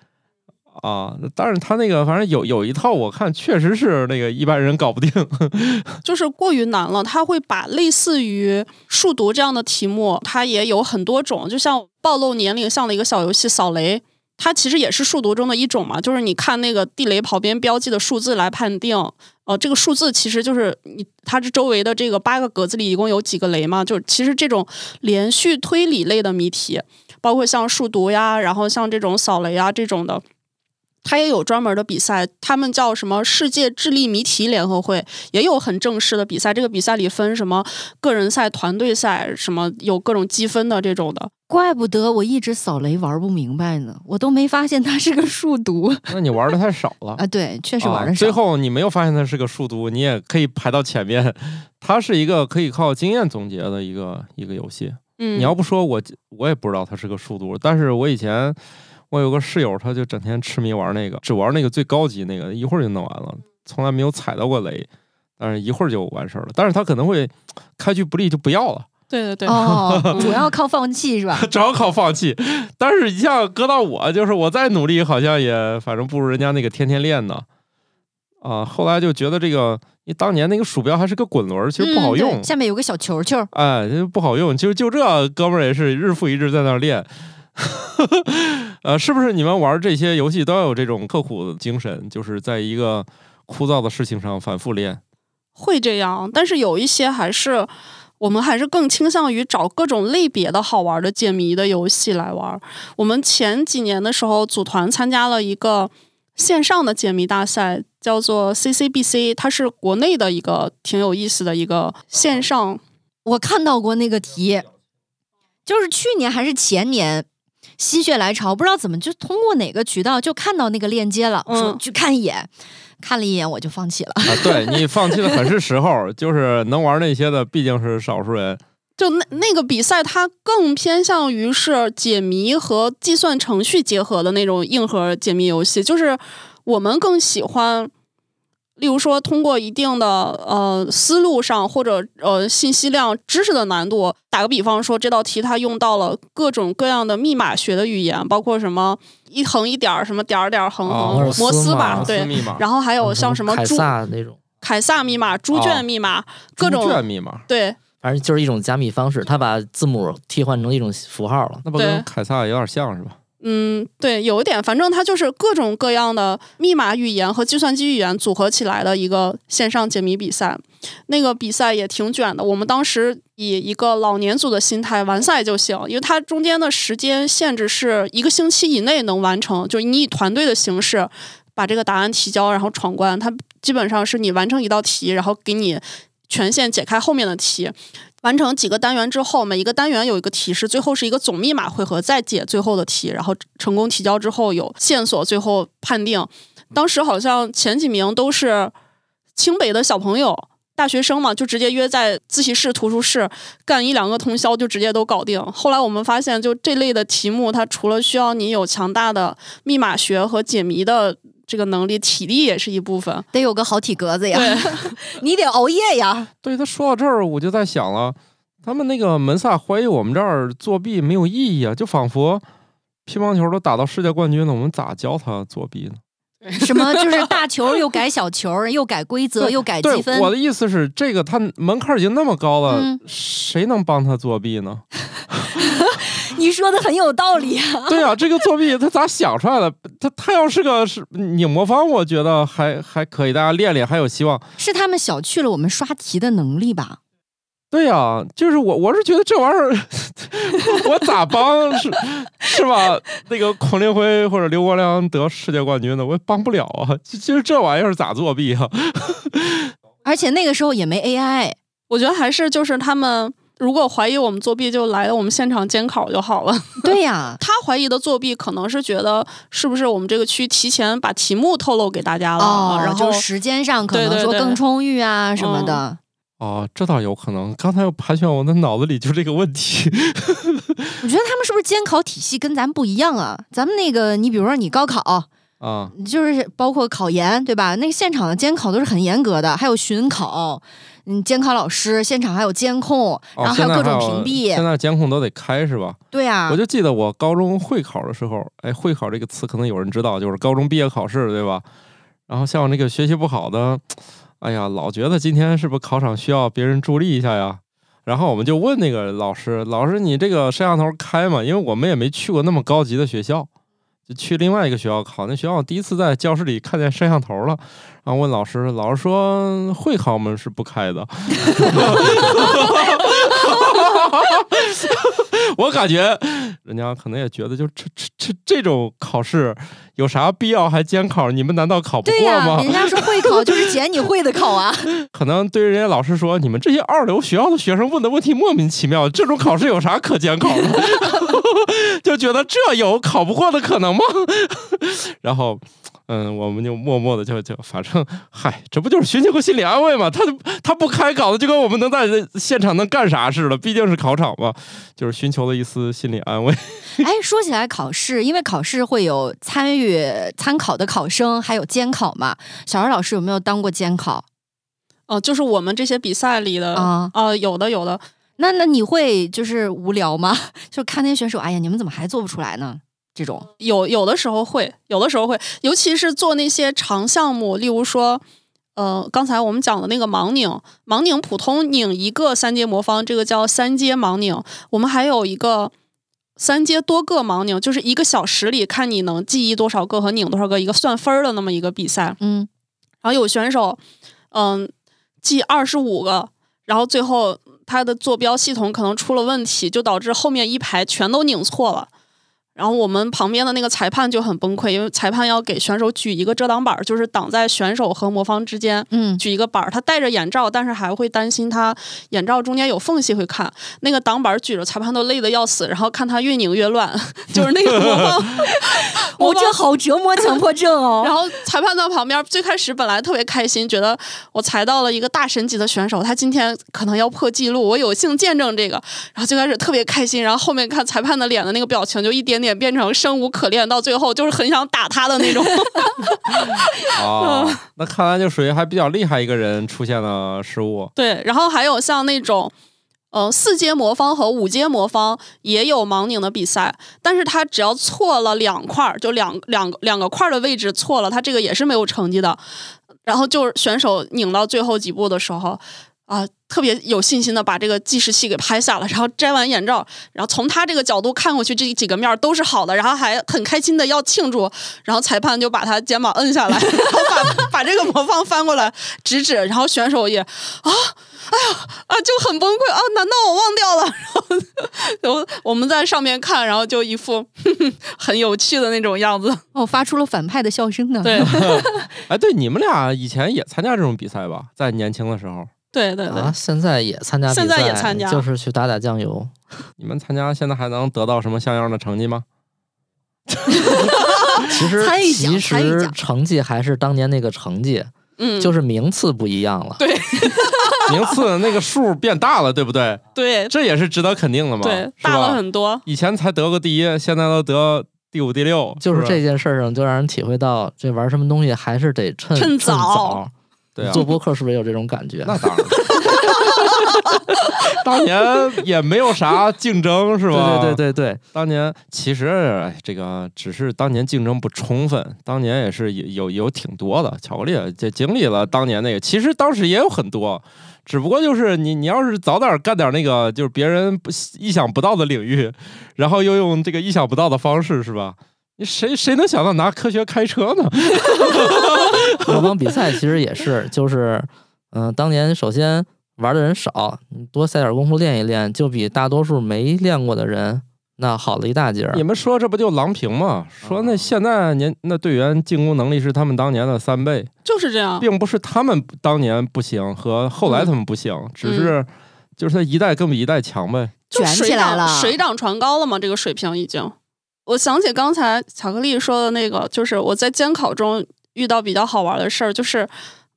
Speaker 3: 啊。但是他那个反正有有一套，我看确实是那个一般人搞不定。<laughs>
Speaker 2: 就是过于难了，他会把类似于数独这样的题目，它也有很多种，就像暴露年龄像的一个小游戏扫雷，它其实也是数独中的一种嘛，就是你看那个地雷旁边标记的数字来判定，呃，这个数字其实就是你它这周围的这个八个格子里一共有几个雷嘛，就其实这种连续推理类的谜题，包括像数独呀，然后像这种扫雷啊这种的。它也有专门的比赛，他们叫什么世界智力谜题联合会，也有很正式的比赛。这个比赛里分什么个人赛、团队赛，什么有各种积分的这种的。
Speaker 1: 怪不得我一直扫雷玩不明白呢，我都没发现它是个数独
Speaker 3: 那你玩的太少了 <laughs>
Speaker 1: 啊！对，确实玩的少。
Speaker 3: 啊最后你没有发现它是个数独，你也可以排到前面。它是一个可以靠经验总结的一个一个游戏。
Speaker 2: 嗯，
Speaker 3: 你要不说我我也不知道它是个数独，但是我以前我有个室友，他就整天痴迷玩那个，只玩那个最高级那个，一会儿就弄完了，从来没有踩到过雷，但是一会儿就完事儿了。但是他可能会开局不利就不要了，
Speaker 2: 对对对，
Speaker 1: 哦，<laughs> 主要靠放弃是吧？<laughs>
Speaker 3: 主要靠放弃。但是你像搁到我，就是我再努力，好像也反正不如人家那个天天练呢。啊，后来就觉得这个，你当年那个鼠标还是个滚轮，其实不好用。
Speaker 1: 下面有个小球球，
Speaker 3: 哎，这不好用。就就这哥们儿也是日复一日在那练。<laughs> 呃，是不是你们玩这些游戏都要有这种刻苦的精神，就是在一个枯燥的事情上反复练？
Speaker 2: 会这样，但是有一些还是我们还是更倾向于找各种类别的好玩的解谜的游戏来玩。我们前几年的时候组团参加了一个线上的解谜大赛，叫做 CCBC，它是国内的一个挺有意思的一个线上。
Speaker 1: 我看到过那个题，就是去年还是前年，心血来潮，不知道怎么就通过哪个渠道就看到那个链接了，
Speaker 2: 嗯
Speaker 1: 说去看一眼，看了一眼我就放弃了。
Speaker 3: 啊，对你放弃的很是时候，就是能玩那些的毕竟是少数人。<laughs>
Speaker 2: 就那那个比赛，它更偏向于是解谜和计算程序结合的那种硬核解谜游戏。就是我们更喜欢，例如说通过一定的呃思路上或者呃信息量、知识的难度，打个比方说，这道题它用到了各种各样的密码学的语言，包括什么一横一点儿，什么点儿点儿横
Speaker 5: 摩斯码
Speaker 2: 摩斯吧，
Speaker 5: 摩
Speaker 2: 对。然后还有像什么
Speaker 5: 凯
Speaker 2: 猪
Speaker 5: 撒那种，
Speaker 2: 凯撒密码、猪圈密码，各
Speaker 3: 猪
Speaker 2: 种
Speaker 3: 圈密码，
Speaker 2: 对
Speaker 5: 反正就是一种加密方式，它把字母替换成一种符号了。
Speaker 3: 那不跟凯撒有点像是吧？
Speaker 2: 嗯，对，有一点，反正它就是各种各样的密码语言和计算机语言组合起来的一个线上解谜比赛。那个比赛也挺卷的，我们当时以一个老年组的心态完赛就行，因为它中间的时间限制是一个星期以内能完成，就是你以团队的形式把这个答案提交，然后闯关。它基本上是你完成一道题，然后给你权限解开后面的题。完成几个单元之后，每一个单元有一个提示，最后是一个总密码回合，再解最后的题，然后成功提交之后有线索，最后判定。当时好像前几名都是清北的小朋友，大学生嘛，就直接约在自习室、图书室干一两个通宵，就直接都搞定。后来我们发现，就这类的题目，它除了需要你有强大的密码学和解谜的这个能力，体力也是一部分。
Speaker 1: 得有个好体格子呀，
Speaker 2: 对，<laughs>
Speaker 1: 你得熬夜呀。
Speaker 3: 对他说到这儿，我就在想了，他们那个门萨怀疑我们这儿作弊没有意义啊，就仿佛乒乓球都打到世界冠军了，我们咋教他作弊呢？<laughs>
Speaker 1: 什么就是大球又改小球，又改规则，又改积，分
Speaker 3: 我。的意思是，这个他门槛已经那么高了，
Speaker 1: 嗯
Speaker 3: 谁能帮他作弊呢？
Speaker 1: 你说的很有道理啊。
Speaker 3: 对啊，这个作弊他咋想出来的？他他要是个是拧魔方，我觉得还还可以，大家练练还有希望。
Speaker 1: 是他们小觑了我们刷题的能力吧？
Speaker 3: 对呀、就是我我是觉得这玩意儿，<laughs> 我咋帮是是吧？那个孔令辉或者刘国梁得世界冠军的，我也帮不了啊。就就是这玩意儿咋作弊啊？<laughs>
Speaker 1: 而且那个时候也没 AI，
Speaker 2: 我觉得还是就是他们如果怀疑我们作弊，就来我们现场监考就好了。
Speaker 1: 对呀，<laughs>
Speaker 2: 他怀疑的作弊，可能是觉得是不是我们这个区提前把题目透露给大家了，
Speaker 1: 哦，
Speaker 2: 然后
Speaker 1: 就时间上可能说更充裕啊什么的。
Speaker 3: 哦，这倒有可能。刚才又盘旋我的脑子里就这个问题。<laughs>
Speaker 1: 我觉得他们是不是监考体系跟咱不一样啊？咱们那个，你比如说你高考，
Speaker 3: 啊，
Speaker 1: 就是包括考研，对吧？那个现场的监考都是很严格的，还有巡考，嗯，监考老师现场还有监控，
Speaker 3: 哦
Speaker 1: 然后还有各种屏蔽。
Speaker 3: 现在监控都得开是吧？
Speaker 1: 对啊
Speaker 3: 我，就记得我高中会考的时候，哎，会考这个词可能有人知道，就是高中毕业考试，对吧？然后像我那个学习不好的，哎呀，老觉得今天是不是考场需要别人助力一下呀？然后我们就问那个老师，老师你这个摄像头开吗？因为我们也没去过那么高级的学校，就去另外一个学校考。那学校第一次在教室里看见摄像头了，然后问老师，老师说会考门是不开的。<laughs> 我感觉人家可能也觉得，就这这这这种考试有啥必要还监考？你们难道考不、过吗？<laughs>
Speaker 1: 人家说会考就是捡你会的考啊。<laughs>
Speaker 3: 可能对于人家老师说，你们这些二流学校的学生问的问题莫名其妙，这种考试有啥可监考的？<laughs> 就觉得这有考不过的可能吗？<laughs> 然后，嗯，我们就默默的就就反正嗨，这不就是寻求个心理安慰嘛？他他不开搞的就跟我们能在现场能干啥似的，毕竟是考场嘛，就是寻求了一丝心理安慰。<laughs>
Speaker 1: 哎，说起来考试，因为考试会有参与参考的考生，还有监考嘛。小姚老师有没有当过监考
Speaker 2: 哦、就是我们这些比赛里的
Speaker 1: 啊？
Speaker 2: 啊、有的有的，
Speaker 1: 那那你会就是无聊吗？<laughs> 就看那些选手，哎呀，你们怎么还做不出来呢？这种
Speaker 2: 有有的时候会，有的时候会，尤其是做那些长项目，例如说，呃，刚才我们讲的那个盲拧，盲拧普通拧一个三阶魔方，这个叫三阶盲拧。我们还有一个三阶多个盲拧，就是一个小时里看你能记忆多少个和拧多少个，一个算分儿的那么一个比赛。
Speaker 1: 嗯，
Speaker 2: 然后有选手，嗯，记二十五个，然后最后他的坐标系统可能出了问题，就导致后面一排全都拧错了。然后我们旁边的那个裁判就很崩溃，因为裁判要给选手举一个遮挡板儿，就是挡在选手和魔方之间。
Speaker 1: 嗯，
Speaker 2: 举一个板儿，他戴着眼罩，但是还会担心他眼罩中间有缝隙会看。那个挡板举着，裁判都累得要死，然后看他越拧越乱，<laughs> 就是那个魔方，魔 <laughs>
Speaker 1: 我、
Speaker 2: 方
Speaker 1: 这好折磨强迫症哦。<laughs>
Speaker 2: 然后裁判在旁边，最开始本来特别开心，觉得我裁到了一个大神级的选手，他今天可能要破纪录，我有幸见证这个。然后最开始特别开心，然后后面看裁判的脸的那个表情，就一点点变成生无可恋，到最后就是很想打他的那种。
Speaker 3: 哦，<laughs> 那看来就属于还比较厉害一个人出现了失误。
Speaker 2: 对，然后还有像那种。呃，四阶魔方和五阶魔方也有盲拧的比赛，但是他只要错了两块儿，就两两两个块儿的位置错了，他这个也是没有成绩的。然后就是选手拧到最后几步的时候，啊、特别有信心的把这个计时器给拍下了，然后摘完眼罩，然后从他这个角度看过去，这几个面儿都是好的，然后还很开心的要庆祝，然后裁判就把他肩膀摁下来，<laughs> 然后把把这个魔方翻过来指指，然后选手也啊，哎呀啊就很崩溃啊，难道我忘掉了？<laughs> 然后我们在上面看，然后就一副哼 <laughs> 哼很有趣的那种样子。
Speaker 1: 哦，发出了反派的笑声呢。
Speaker 2: 对
Speaker 3: 哎，对，你们俩以前也参加这种比赛吧？在年轻的时候，
Speaker 2: 对对对，
Speaker 5: 啊，现在也参加比赛，
Speaker 2: 现在也参加
Speaker 5: 就是去打打酱油。
Speaker 3: 你们参加现在还能得到什么像样的成绩吗？<laughs>
Speaker 5: 其实其实成绩还是当年那个成绩，
Speaker 2: 嗯，
Speaker 5: 就是名次不一样了。
Speaker 2: 对 <laughs>
Speaker 3: 名次那个数变大了，对不对？
Speaker 2: 对
Speaker 3: 这也是值得肯定的嘛，
Speaker 2: 对，大了？很多。
Speaker 3: 以前才得个第一，现在都得第五、第六，
Speaker 5: 就是这件事儿上，就让人体会到这玩什么东西还是得趁
Speaker 2: 趁早
Speaker 5: 早。
Speaker 3: 对啊，
Speaker 5: 做播客是不是也有这种感觉？
Speaker 3: 那当然。当年也没有啥竞争，是吧？
Speaker 5: 对对对对对，
Speaker 3: 当年其实哎这个只是当年竞争不充分，当年也是有有有挺多的巧克力，这经历了当年那个，其实当时也有很多，只不过就是你你要是早点干点那个就是别人不意想不到的领域，然后又用这个意想不到的方式，是吧？你谁谁能想到拿科学开车呢？<laughs>
Speaker 5: 魔方比赛其实也是，就是嗯、当年首先玩的人少，你多下点功夫练一练，就比大多数没练过的人那好了一大截儿
Speaker 3: 你。们说这不就郎平吗？说那现在年那队员进攻能力是他们当年的三倍，
Speaker 2: 就是这样。
Speaker 3: 并不是他们当年不行和后来他们不行，只是就是他一代更比一代强呗。
Speaker 1: 卷
Speaker 2: 就水涨
Speaker 1: 起来了
Speaker 2: 水涨船高了嘛，这个水平已经。我想起刚才巧克力说的那个，就是我在监考中遇到比较好玩的事儿，就是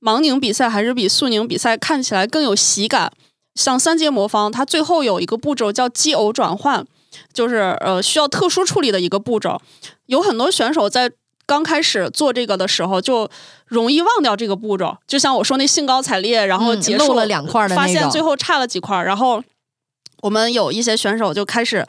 Speaker 2: 盲拧比赛还是比速拧比赛看起来更有喜感。像三阶魔方，它最后有一个步骤叫基偶转换，就是呃需要特殊处理的一个步骤。有很多选手在刚开始做这个的时候，就容易忘掉这个步骤。就像我说那兴高采烈，然后
Speaker 1: 嗯
Speaker 2: 结束、
Speaker 1: 漏了两块儿的那
Speaker 2: 发现最后差了几块儿，然后。我们有一些选手就开始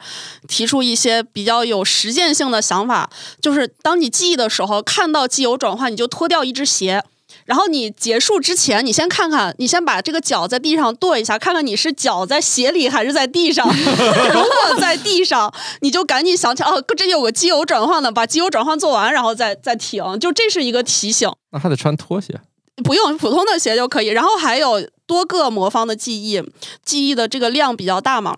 Speaker 2: 提出一些比较有实践性的想法，就是当你记忆的时候，看到机油转换，你就脱掉一只鞋，然后你结束之前，你先看看，你先把这个脚在地上跺一下，看看你是脚在鞋里还是在地上。<laughs> 如果在地上，你就赶紧想起哦，这有个机油转换的，把机油转换做完，然后再再停。就这是一个提醒。
Speaker 3: 那还得穿拖鞋。
Speaker 2: 不用普通的鞋就可以。然后还有多个魔方的记忆，记忆的这个量比较大嘛。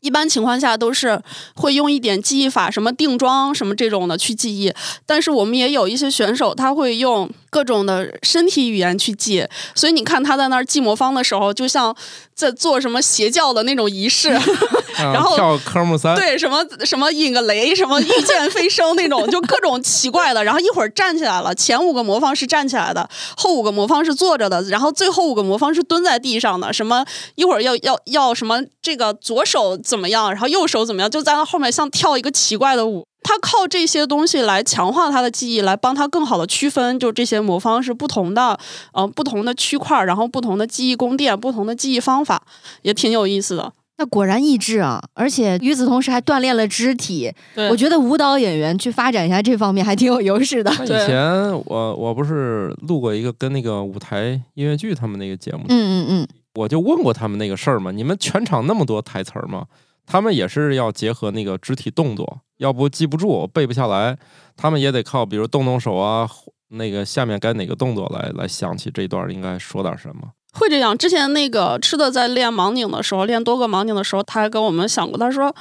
Speaker 2: 一般情况下都是会用一点记忆法，什么定妆什么这种的去记忆。但是我们也有一些选手，他会用各种的身体语言去记。所以你看他在那儿记魔方的时候，就像在做什么邪教的那种仪式，<laughs> 然后
Speaker 3: 跳科目三，
Speaker 2: 对什么什么引个雷，什么御剑飞升那种，就各种奇怪的。然后一会儿站起来了，前五个魔方是站起来的，后五个魔方是坐着的，然后最后五个魔方是蹲在地上的。什么一会儿要要要什么这个左手。怎么样？然后右手怎么样？就在那后面像跳一个奇怪的舞。他靠这些东西来强化他的记忆，来帮他更好的区分，就这些魔方是不同的，呃，不同的区块，然后不同的记忆宫殿，不同的记忆方法，也挺有意思的。
Speaker 1: 那果然益智啊！而且与此同时还锻炼了肢体。我觉得舞蹈演员去发展一下这方面还挺有优势的。
Speaker 3: 以前我我不是录过一个跟那个舞台音乐剧他们那个节目，
Speaker 1: 嗯嗯嗯。
Speaker 3: 我就问过他们那个事儿嘛，你们全场那么多台词儿吗？他们也是要结合那个肢体动作，要不记不住，背不下来。他们也得靠，比如动动手啊，那个下面该哪个动作来来想起这段应该说点什么。
Speaker 2: 会这样。之前那个吃的在练盲拧的时候，练多个盲拧的时候，他还跟我们想过，他说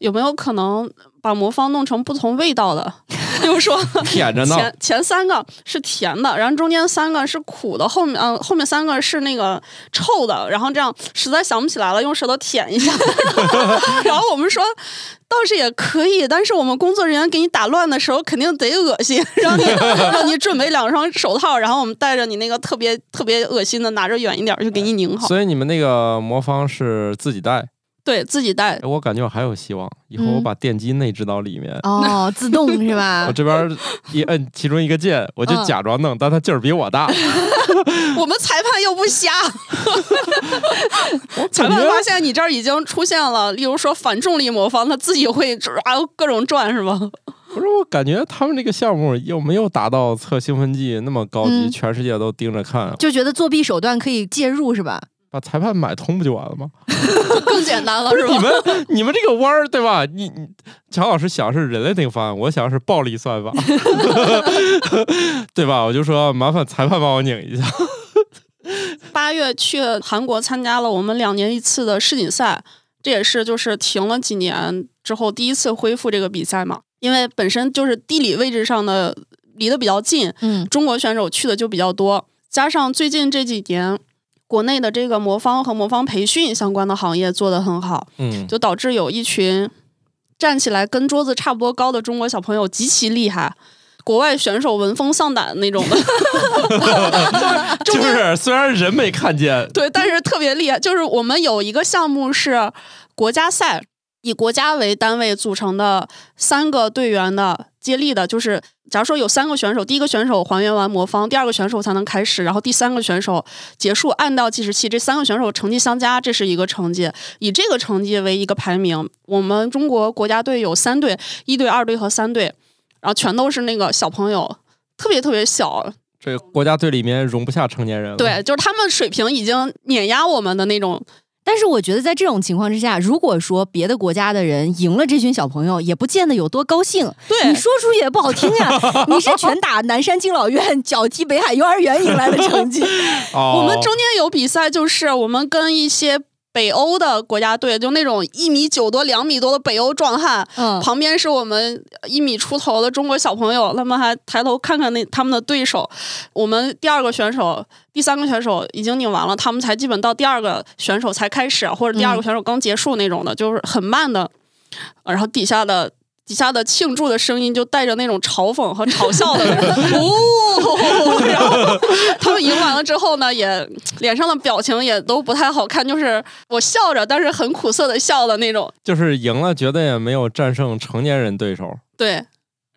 Speaker 2: 有没有可能把魔方弄成不同味道的？比 <laughs> 如说，<laughs>
Speaker 3: 舔着呢。
Speaker 2: 前前三个是甜的，然后中间三个是苦的，后面嗯后面三个是那个臭的，然后这样实在想不起来了，用舌头舔一下。<laughs> 然后我们说倒是也可以，但是我们工作人员给你打乱的时候肯定得恶心，让你让你准备两双手套，然后我们带着你那个特别特别恶心的拿着远一点就给你拧好。
Speaker 3: 所以你们那个魔方是自己带。
Speaker 2: 对自己带，
Speaker 3: 我感觉我还有希望。以后我把电机内置到里面，
Speaker 1: 哦，自动是吧？
Speaker 3: 我这边一摁其中一个键，我就假装弄，但它劲儿比我大。<laughs>
Speaker 2: 我们裁判又不瞎，裁判发现你这儿已经出现了，例如说反重力魔方，他自己会啊各种转，是吗？
Speaker 3: 不是，我感觉他们这个项目又没有达到测兴奋剂那么高级，全世界都盯着看，
Speaker 1: 就觉得作弊手段可以介入，是吧？
Speaker 3: 把裁判买通不就完了吗？<laughs>
Speaker 2: 更简单了，是
Speaker 3: 吧？你们你们这个弯儿对吧？你你乔老师想是人类那个方案，我想是暴力算法，<laughs> 对吧？我就说麻烦裁判帮我拧一下。<laughs>
Speaker 2: 八月去韩国参加了我们两年一次的世锦赛，这也是就是停了几年之后第一次恢复这个比赛嘛。因为本身就是地理位置上的离得比较近，
Speaker 1: 嗯，
Speaker 2: 中国选手去的就比较多，加上最近这几年。国内的这个魔方和魔方培训相关的行业做得很好，
Speaker 3: 嗯，
Speaker 2: 就导致有一群站起来跟桌子差不多高的中国小朋友极其厉害，国外选手闻风丧胆那种的，<laughs>
Speaker 3: 就是 <laughs> 虽然人没看见，
Speaker 2: 对，但是特别厉害。就是我们有一个项目是国家赛。以国家为单位组成的三个队员的接力的，就是假如说有三个选手，第一个选手还原完魔方，第二个选手才能开始，然后第三个选手结束，按到计时器，这三个选手成绩相加，这是一个成绩，以这个成绩为一个排名。我们中国国家队有三队，一队、二队和三队，然后全都是那个小朋友，特别特别小，
Speaker 3: 这国家队里面容不下成年人。
Speaker 2: 对，就是他们水平已经碾压我们的那种。
Speaker 1: 但是我觉得，在这种情况之下，如果说别的国家的人赢了这群小朋友，也不见得有多高兴。
Speaker 2: 对，
Speaker 1: 你说出去也不好听呀。<laughs> 你是拳打南山敬老院，脚踢北海幼儿园赢来的成绩。
Speaker 2: 我们中间有比赛，就是我们跟一些。北欧的国家队就那种一米九多、两米多的北欧壮汉，
Speaker 1: 嗯，
Speaker 2: 旁边是我们一米出头的中国小朋友，他们还抬头看看那他们的对手。我们第二个选手、第三个选手已经拧完了，他们才基本到第二个选手才开始，或者第二个选手刚结束那种的，就是很慢的。然后底下的。底下的庆祝的声音就带着那种嘲讽和嘲笑的，<laughs> 哦，<laughs> 然后他们赢完了之后呢，也脸上的表情也都不太好看，就是我笑着，但是很苦涩的笑的那种。
Speaker 3: 就是赢了，觉得也没有战胜成年人对手。
Speaker 2: 对，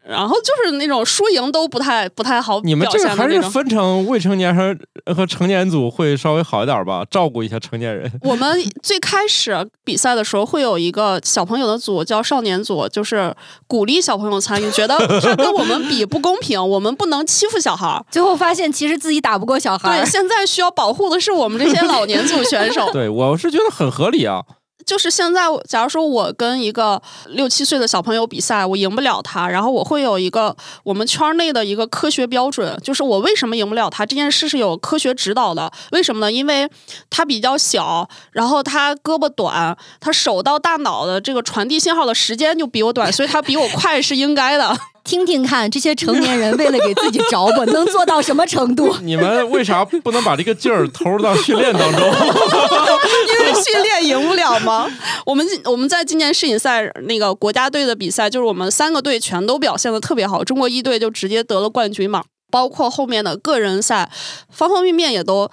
Speaker 2: 然后就是那种输赢都不太不太好
Speaker 3: 你们
Speaker 2: 表
Speaker 3: 这个还是。分成未成年和和成年组会稍微好一点吧，照顾一下成年人。<laughs>
Speaker 2: 我们最开始比赛的时候会有一个小朋友的组叫少年组，就是鼓励小朋友参与，觉得他跟我们比不公平，我们不能欺负小孩。<laughs>
Speaker 1: 最后发现其实自己打不过小孩
Speaker 2: 对，<laughs> 现在需要保护的是我们这些老年组选手。
Speaker 3: 对我是觉得很合理啊。
Speaker 2: 就是现在，假如说我跟一个六七岁的小朋友比赛，我赢不了他，然后我会有一个我们圈内的一个科学标准，就是我为什么赢不了他这件事是有科学指导的。为什么呢？因为他比较小，然后他胳膊短，他手到大脑的这个传递信号的时间就比我短，所以他比我快是应该的。
Speaker 1: 听听看，这些成年人为了给自己着吧，能做到什么程度？<laughs>
Speaker 3: 你们为啥不能把这个劲儿投入到训练当中？<laughs>
Speaker 2: 因为训练赢不了吗？<laughs> 我们我们在今年世锦赛那个国家队的比赛，就是我们三个队全都表现的特别好，中国一队就直接得了冠军嘛。包括后面的个人赛，方方面面也都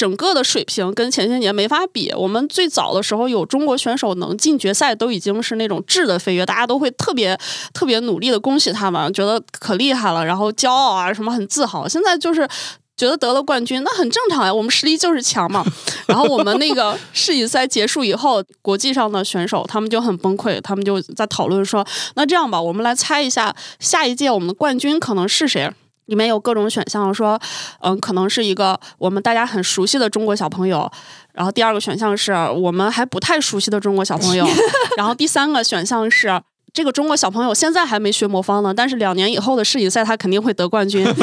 Speaker 2: 整个的水平跟前些年没法比。我们最早的时候有中国选手能进决赛，都已经是那种质的飞跃，大家都会特别特别努力的恭喜他们，觉得可厉害了，然后骄傲啊什么很自豪。现在就是。觉得得了冠军，那很正常呀，我们实力就是强嘛。<laughs> 然后我们那个世锦赛结束以后，国际上的选手他们就很崩溃，他们就在讨论说，那这样吧，我们来猜一下下一届我们的冠军可能是谁。里面有各种选项，说，嗯，可能是一个我们大家很熟悉的中国小朋友。然后第二个选项是我们还不太熟悉的中国小朋友。<laughs> 然后第三个选项是这个中国小朋友现在还没学魔方呢，但是两年以后的世锦赛他肯定会得冠军。<laughs>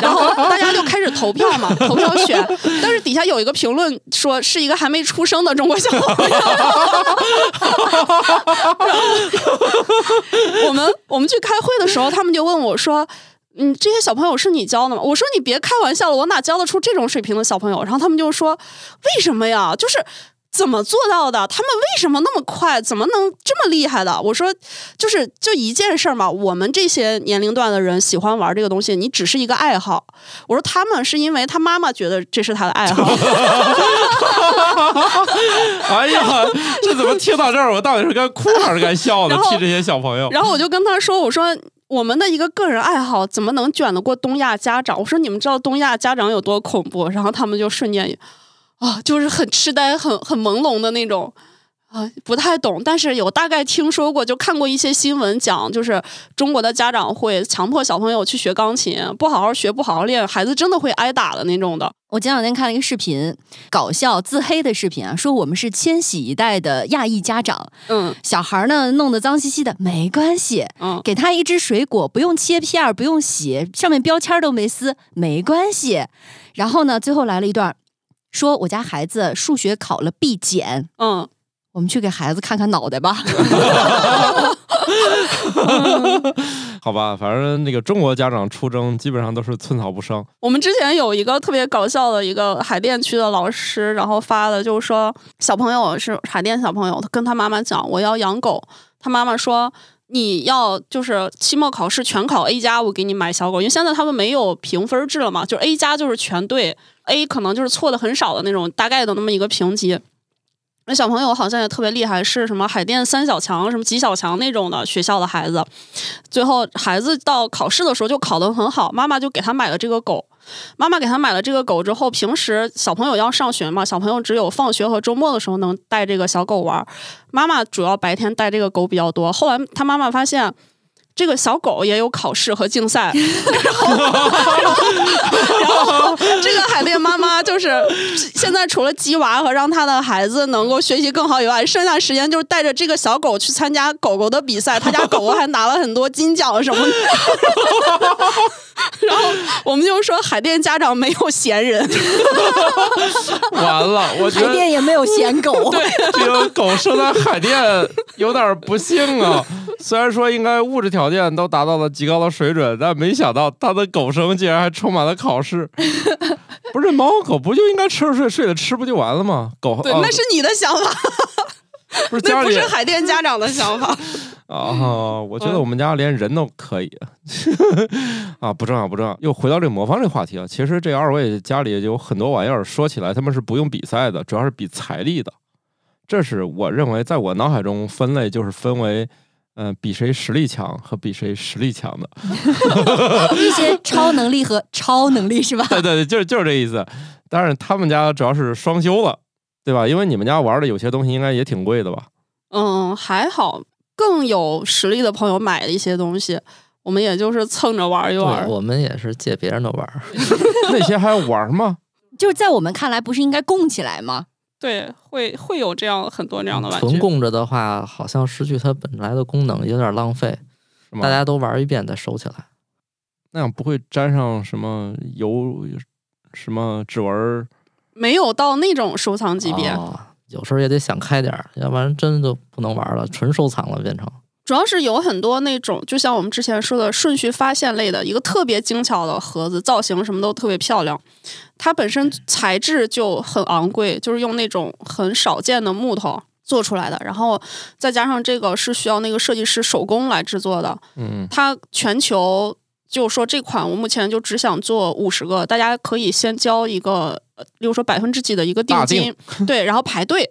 Speaker 2: 然后大家就开始投票嘛，投票选。但是底下有一个评论说是一个还没出生的中国小朋友。<laughs> 然后我们我们去开会的时候，他们就问我说。嗯，这些小朋友是你教的吗？我说你别开玩笑了，我哪教得出这种水平的小朋友？然后他们就说，为什么呀？就是怎么做到的？他们为什么那么快？怎么能这么厉害的？我说，就是就一件事儿嘛。我们这些年龄段的人喜欢玩这个东西，你只是一个爱好。我说他们是因为他妈妈觉得这是他的爱好。<laughs>
Speaker 3: 哎呀，这怎么听到这儿，我到底是该哭还是该笑呢？<laughs> 替这些小朋友。
Speaker 2: 然后我就跟他说：“我说我们的一个个人爱好怎么能卷得过东亚家长？我说你们知道东亚家长有多恐怖？”然后他们就瞬间啊，就是很痴呆、很很朦胧的那种。啊，不太懂，但是有大概听说过，就看过一些新闻讲，就是中国的家长会强迫小朋友去学钢琴，不好好学，不好好练，孩子真的会挨打的那种的。
Speaker 1: 我前两天看了一个视频，搞笑自黑的视频啊，说我们是千禧一代的亚裔家长，
Speaker 2: 嗯
Speaker 1: 小孩呢弄得脏兮兮的，没关系，
Speaker 2: 嗯，
Speaker 1: 给他一只水果，不用切片儿，不用洗，上面标签都没撕，没关系。然后呢，最后来了一段，说我家孩子数学考了 B 减，
Speaker 2: 嗯，
Speaker 1: 我们去给孩子看看脑袋吧。<laughs>
Speaker 3: 好吧，反正那个中国家长出征基本上都是寸草不生。
Speaker 2: 我们之前有一个特别搞笑的一个海淀区的老师，然后发的就是说，小朋友是海淀小朋友，他跟他妈妈讲我要养狗，他妈妈说你要就是期末考试全考 A 加，我给你买小狗，因为现在他们没有评分制了嘛，就是 A 加就是全对，A 可能就是错的很少的那种大概的那么一个评级。那小朋友好像也特别厉害，是什么海淀三小强、什么几小强那种的学校的孩子。最后孩子到考试的时候就考得很好，妈妈就给他买了这个狗。妈妈给他买了这个狗之后，平时小朋友要上学嘛，小朋友只有放学和周末的时候能带这个小狗玩。妈妈主要白天带这个狗比较多。后来他妈妈发现。这个小狗也有考试和竞赛，<laughs> 然后，然后这个海淀妈妈就是现在除了鸡娃和让她的孩子能够学习更好以外，剩下时间就是带着这个小狗去参加狗狗的比赛，他家狗狗还拿了很多金奖什么的。<laughs> <laughs> 然后我们就说海淀家长没有闲人，<laughs>
Speaker 3: 完了，我觉
Speaker 1: 海淀也没有闲狗，<laughs> 对，
Speaker 3: 这个狗生在海淀有点不幸啊。虽然说应该物质条件都达到了极高的水准，但没想到它的狗生竟然还充满了考试。不是猫和狗不就应该吃了睡，睡了吃不就完了吗？狗
Speaker 2: 对，
Speaker 3: 哦
Speaker 2: 那是你的想法，<laughs>
Speaker 3: 不是家里
Speaker 2: 那不是海淀家长的想法。<laughs>
Speaker 3: 啊，我觉得我们家连人都可以 <laughs> 啊，不重要不重要。又回到这个魔方这个话题啊，其实这二位家里有很多玩意儿，说起来他们是不用比赛的，主要是比财力的。这是我认为在我脑海中分类就是分为嗯、比谁实力强和比谁实力强的。
Speaker 1: 一些超能力和超能力是吧？
Speaker 3: 对对对，就是就是这意思。但是，他们家主要是双修了，对吧？因为你们家玩的有些东西应该也挺贵的吧？
Speaker 2: 嗯，还好，更有实力的朋友买了一些东西，我们也就是蹭着玩一玩，。
Speaker 5: 我们也是借别人的玩儿。<laughs>
Speaker 3: 那些还要玩吗？<laughs>
Speaker 1: 就是在我们看来，不是应该供起来吗？
Speaker 2: 对，会会有这样很多这样的玩
Speaker 5: 纯
Speaker 2: 具。
Speaker 5: 供着的话，好像失去它本来的功能，有点浪费。
Speaker 3: 是吗？
Speaker 5: 大家都玩一遍再收起来。
Speaker 3: 那样不会沾上什么油、什么指纹儿？
Speaker 2: 没有到那种收藏级别，
Speaker 5: 哦有时候也得想开点儿，要不然真的不能玩了，纯收藏了变成。
Speaker 2: 主要是有很多那种，就像我们之前说的顺序发现类的一个特别精巧的盒子，造型什么都特别漂亮。它本身材质就很昂贵，就是用那种很少见的木头做出来的，然后再加上这个是需要那个设计师手工来制作的。
Speaker 3: 嗯，
Speaker 2: 它全球就说这款我目前就只想做五十个，大家可以先交一个，呃例如说百分之几的一个定
Speaker 3: 大
Speaker 2: 金，<laughs> 对，然后排队。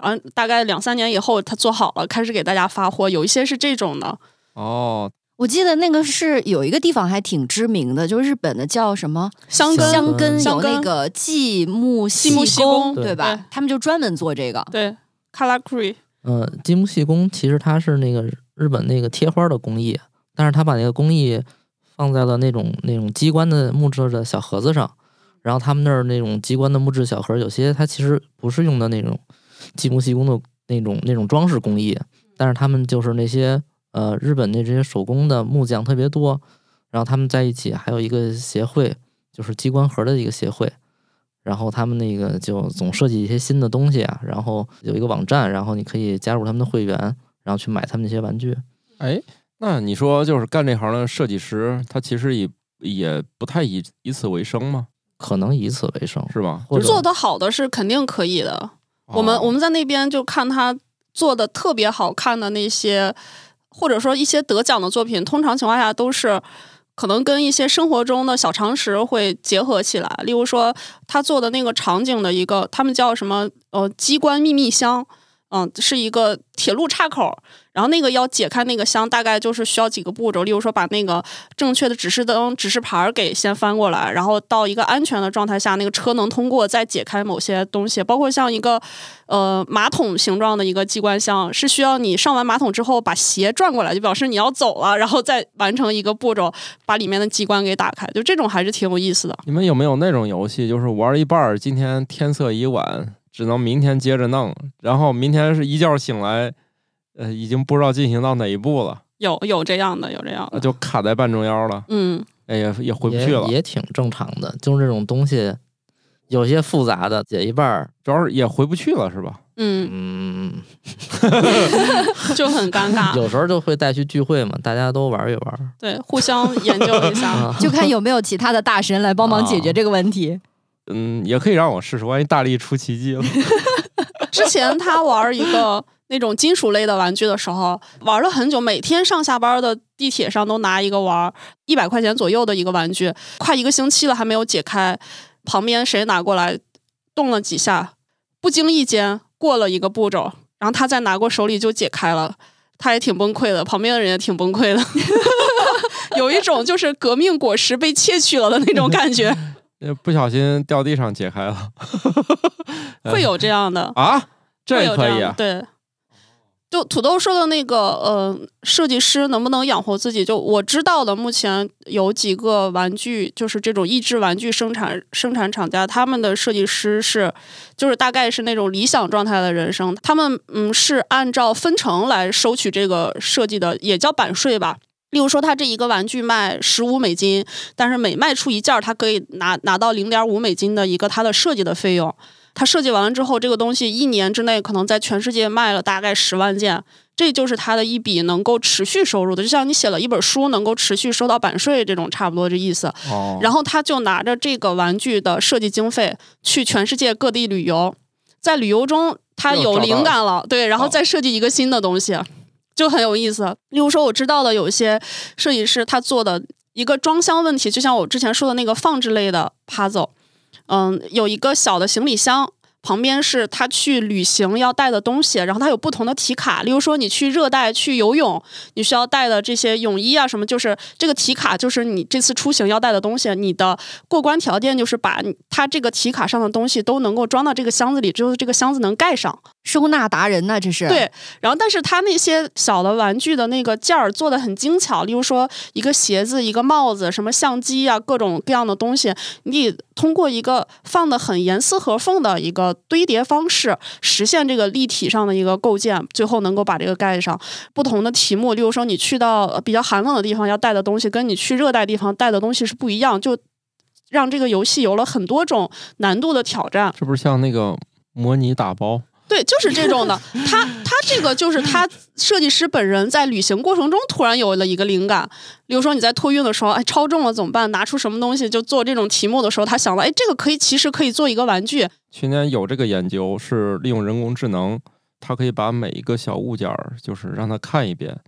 Speaker 2: 然后大概两三年以后，他做好了，开始给大家发货。有一些是这种的，
Speaker 3: 哦，
Speaker 1: 我记得那个是有一个地方还挺知名的，就是日本的叫什么
Speaker 2: 香根，
Speaker 1: 香根，有那个继木
Speaker 2: 继木细工
Speaker 1: 对吧
Speaker 2: 对？
Speaker 1: 他们就专门做这个。
Speaker 2: 对 k a l a k u r i
Speaker 5: 呃，积木细工其实它是那个日本那个贴花的工艺，但是他把那个工艺放在了那种那种机关的木质的小盒子上，然后他们那儿那种机关的木质小盒，有些它其实不是用的那种积木细工的那种那种装饰工艺，但是他们就是那些呃日本的这些手工的木匠特别多，然后他们在一起还有一个协会，就是机关盒的一个协会。然后他们那个就总设计一些新的东西啊，然后有一个网站，然后你可以加入他们的会员，然后去买他们那些玩具。
Speaker 3: 哎，那你说就是干这行的设计师，他其实也也不太以以此为生吗？
Speaker 5: 可能以此为生，
Speaker 3: 是吧？
Speaker 5: 或者
Speaker 2: 做的好的是肯定可以的。我们
Speaker 3: 哦
Speaker 2: 我们在那边就看他做的特别好看的那些，或者说一些得奖的作品，通常情况下都是可能跟一些生活中的小常识会结合起来。例如说，他做的那个场景的一个，他们叫什么？呃，机关秘密箱。嗯，是一个铁路岔口，然后那个要解开那个箱，大概就是需要几个步骤，例如说把那个正确的指示灯、指示牌给先翻过来，然后到一个安全的状态下，那个车能通过，再解开某些东西，包括像一个呃马桶形状的一个机关箱，是需要你上完马桶之后把鞋转过来，就表示你要走了，然后再完成一个步骤，把里面的机关给打开，就这种还是挺有意思的。
Speaker 3: 你们有没有那种游戏，就是玩一半儿，今天天色已晚，只能明天接着弄，然后明天是一觉醒来，呃，已经不知道进行到哪一步了，
Speaker 2: 有有这样的，有这样的，
Speaker 3: 就卡在半中腰了，
Speaker 2: 嗯，
Speaker 3: 哎呀，也回不去了。
Speaker 5: 也挺正常的。就是这种东西，有些复杂的解一半儿，
Speaker 3: 主要是也回不去了，是吧？
Speaker 2: 嗯，
Speaker 5: 嗯，<laughs>
Speaker 2: 就很尴尬。<laughs>
Speaker 5: 有时候就会带去聚会嘛，大家都玩一玩。
Speaker 2: 对，互相研究一下。
Speaker 5: 啊，
Speaker 1: 就看有没有其他的大神来帮忙解决这个问题。
Speaker 3: 嗯，也可以让我试试，万一大力出奇迹了。<laughs>
Speaker 2: 之前他玩一个 <laughs> 那种金属类的玩具的时候，玩了很久，每天上下班的地铁上都拿一个玩，一百块钱左右的一个玩具，快一个星期了还没有解开。旁边谁拿过来动了几下，不经意间过了一个步骤，然后他再拿过手里就解开了。他也挺崩溃的，旁边的人也挺崩溃的，<laughs> 有一种就是革命果实被窃取了的那种感觉，
Speaker 3: 呃不小心掉地上解开了 <laughs>
Speaker 2: 会有这样的。
Speaker 3: 啊，
Speaker 2: 会
Speaker 3: 这可以啊。
Speaker 2: 对，就土豆说的那个，呃，设计师能不能养活自己？就我知道的，目前有几个玩具，就是这种益智玩具生产生产厂家，他们的设计师是，就是大概是那种理想状态的人生，他们嗯是按照分成来收取这个设计的，也叫版税吧。例如说，他这一个玩具卖十五美金，但是每卖出一件儿，他可以拿拿到零点五美金的一个他的设计的费用。他设计完了之后，这个东西一年之内可能在全世界卖了大概十万件，这就是他的一笔能够持续收入的，就像你写了一本书能够持续收到版税这种差不多这意思。
Speaker 3: 哦，
Speaker 2: 然后他就拿着这个玩具的设计经费去全世界各地旅游，在旅游中他有灵感了，对，然后
Speaker 3: 哦
Speaker 2: 再设计一个新的东西，就很有意思。例如说，我知道的有一些设计师他做的一个装箱问题，就像我之前说的那个放置类的 puzzle，嗯，有一个小的行李箱。旁边是他去旅行要带的东西，然后他有不同的题卡，例如说你去热带去游泳，你需要带的这些泳衣啊什么，就是这个题卡就是你这次出行要带的东西，你的过关条件就是把他这个题卡上的东西都能够装到这个箱子里，之后这个箱子能盖上。
Speaker 1: 收纳达人呢，这是
Speaker 2: 对，然后但是他那些小的玩具的那个件儿做的很精巧，例如说一个鞋子、一个帽子、什么相机啊，各种各样的东西，你得通过一个放的很严丝合缝的一个堆叠方式，实现这个立体上的一个构建，最后能够把这个盖上。不同的题目，例如说你去到呃比较寒冷的地方要带的东西，跟你去热带地方带的东西是不一样，就让这个游戏有了很多种难度的挑战。
Speaker 3: 这不是像那个模拟打包？
Speaker 2: 对，就是这种的。他他这个就是他设计师本人在旅行过程中突然有了一个灵感，比如说你在托运的时候，哎，超重了怎么办？拿出什么东西就做这种题目的时候，他想到，哎，这个可以其实可以做一个玩具。
Speaker 3: 去年有这个研究，是利用人工智能，它可以把每一个小物件儿，就是让它看一遍，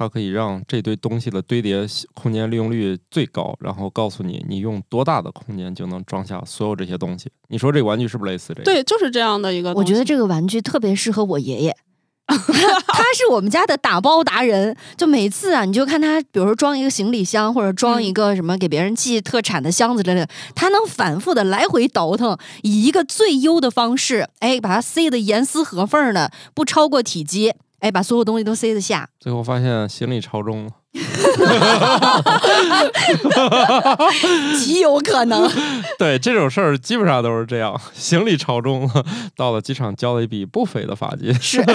Speaker 3: 它可以让这堆东西的堆叠空间利用率最高，然后告诉你你用多大的空间就能装下所有这些东西。你说这个玩具是不是类似这个？
Speaker 2: 对，就是这样的一个。
Speaker 1: 我觉得这个玩具特别适合我爷爷。<laughs> 他是我们家的打包达人，就每次啊，你就看他，比如说装一个行李箱，或者装一个什么给别人寄特产的箱子之类的，他能反复的来回倒腾，以一个最优的方式，哎，把它塞得严丝合缝的，不超过体积，哎，把所有东西都塞得下。
Speaker 3: 最后发现行李超重了。<laughs>
Speaker 1: 极有可能。<laughs>
Speaker 3: 对这种事儿，基本上都是这样，行李超重了，到了机场交了一笔不菲的罚金。
Speaker 1: 是 <laughs>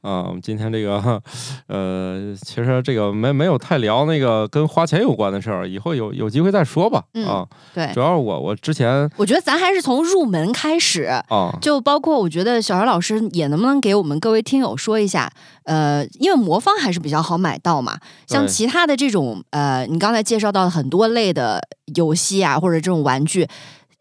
Speaker 3: 啊，我们今天这个，呃，其实这个没没有太聊那个跟花钱有关的事儿，以后有有机会再说吧。
Speaker 1: 嗯
Speaker 3: 啊，
Speaker 1: 对
Speaker 3: 主，要是我我之前
Speaker 1: 我觉得咱还是从入门开始。
Speaker 3: 啊，
Speaker 1: 就包括我觉得小姚老师也能不能给我们各位听友说一下，呃，因为魔方还是比较好买到嘛，像其他的这种呃，你刚才介绍到很多类的游戏啊，或者这种玩具，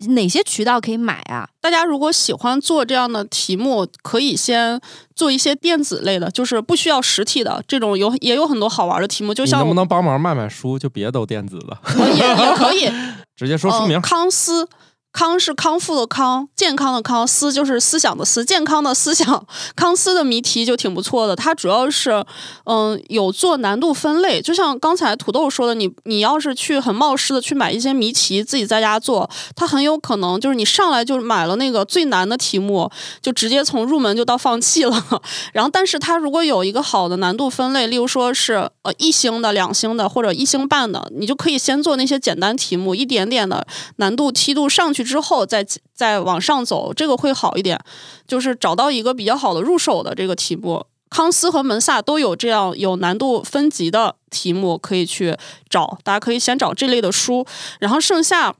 Speaker 1: 哪些渠道可以买啊？
Speaker 2: 大家如果喜欢做这样的题目，可以先做一些电子类的，就是不需要实体的这种有也有很多好玩的题目，就像
Speaker 3: 能不能帮忙卖卖书，就别都电子的，
Speaker 2: 我也也可以 <laughs>
Speaker 3: 直接说书名
Speaker 2: 呃。康思。康是康复的康，健康的康，思就是思想的思，健康的思想。康思的谜题就挺不错的，它主要是，嗯，有做难度分类。就像刚才土豆说的，你你要是去很冒失的去买一些谜题，自己在家做，它很有可能就是你上来就买了那个最难的题目，就直接从入门就到放弃了。<laughs> 然后，但是它如果有一个好的难度分类，例如说是呃一星的、两星的或者一星半的，你就可以先做那些简单题目，一点点的难度梯度上去之后，再再往上走，这个会好一点。就是找到一个比较好的入手的这个题目。康斯和门萨都有这样有难度分级的题目可以去找，大家可以先找这类的书，然后剩下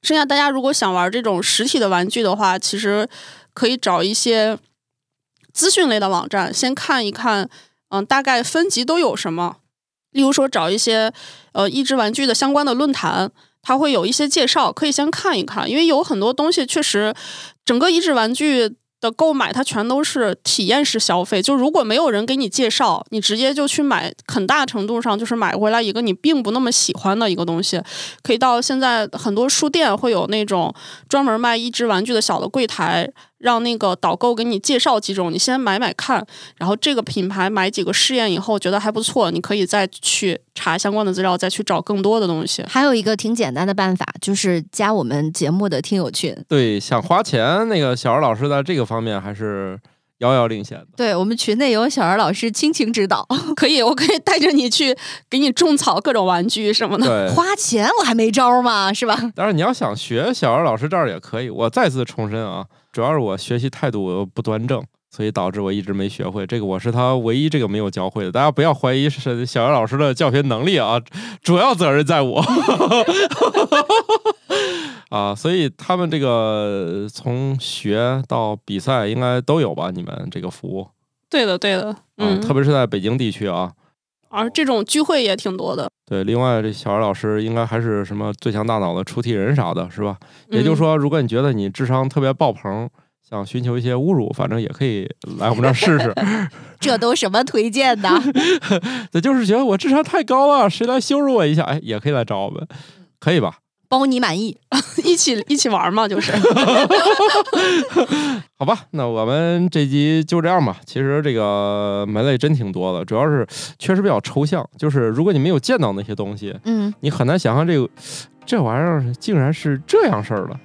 Speaker 2: 剩下大家如果想玩这种实体的玩具的话，其实可以找一些资讯类的网站，先看一看，嗯，大概分级都有什么。例如说，找一些呃益智玩具的相关的论坛，它会有一些介绍，可以先看一看，因为有很多东西确实，整个益智玩具的购买它全都是体验式消费，就如果没有人给你介绍，你直接就去买，很大程度上就是买回来一个你并不那么喜欢的一个东西。可以到现在很多书店会有那种专门卖益智玩具的小的柜台，让那个导购给你介绍几种，你先买买看，然后这个品牌买几个试验以后觉得还不错，你可以再去查相关的资料，再去找更多的东西。
Speaker 1: 还有一个挺简单的办法，就是加我们节目的听友群。
Speaker 3: 对，想花钱，那个小二老师在这个方面还是遥遥领先的。
Speaker 1: 对我们群内有小二老师亲情指导，<laughs>
Speaker 2: 可以，我可以带着你去给你种草各种玩具什么的。
Speaker 1: 花钱我还没招嘛，是吧？
Speaker 3: 当然你要想学小二老师这儿也可以。我再次重申啊，主要是我学习态度不端正，所以导致我一直没学会。这个我是他唯一这个没有教会的。大家不要怀疑是小杨老师的教学能力啊，主要责任在我。<laughs> 啊，所以他们这个从学到比赛应该都有吧？你们这个服务
Speaker 2: 对的，对的，
Speaker 3: 啊，
Speaker 2: 嗯，
Speaker 3: 特别是在北京地区啊。
Speaker 2: 而这种聚会也挺多的。
Speaker 3: 对，另外这小二老师应该还是什么最强大脑的出题人啥的，是吧？也就是
Speaker 2: 嗯
Speaker 3: 说，如果你觉得你智商特别爆棚，想寻求一些侮辱，反正也可以来我们这儿试试。<laughs>
Speaker 1: 这都什么推荐的？<laughs>
Speaker 3: 这就是觉得我智商太高了，谁来羞辱我一下，哎，也可以来找我们，可以吧？
Speaker 6: 包你满意。<laughs>
Speaker 2: 一起一起玩嘛，就是。<laughs>
Speaker 3: 好吧，那我们这集就这样吧。其实这个门类真挺多的，主要是确实比较抽象。就是如果你没有见到那些东西，
Speaker 6: 嗯，
Speaker 3: 你很难想象这个这玩意儿竟然是这样事儿的。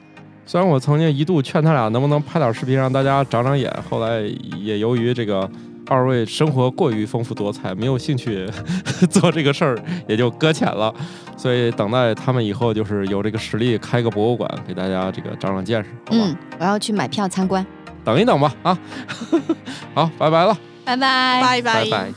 Speaker 3: 虽然我曾经一度劝他俩能不能拍点视频让大家长长眼，后来也由于这个二位生活过于丰富多彩，没有兴趣 <laughs> 做这个事儿，也就搁浅了。所以等待他们以后就是有这个实力开个博物馆，给大家这个长长见识，好吧？
Speaker 6: 嗯，我要去买票参观。
Speaker 3: 等一等吧，啊，<laughs> 好，拜拜了，
Speaker 6: 拜拜。
Speaker 2: 拜
Speaker 3: 拜拜。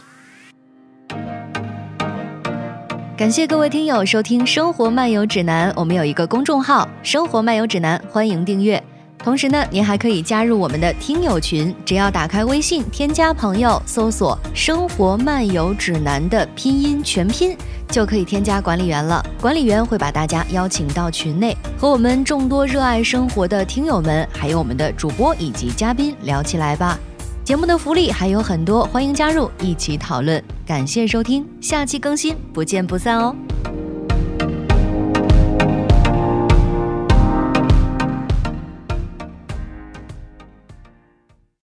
Speaker 1: 感谢各位听友收听《生活漫游指南》，我们有一个公众号《生活漫游指南》，欢迎订阅。同时呢，您还可以加入我们的听友群，只要打开微信添加朋友，搜索“生活漫游指南”的拼音全拼，就可以添加管理员了。管理员会把大家邀请到群内，和我们众多热爱生活的听友们，还有我们的主播以及嘉宾聊起来吧。节目的福利还有很多，欢迎加入一起讨论。感谢收听，下期更新，不见不散哦。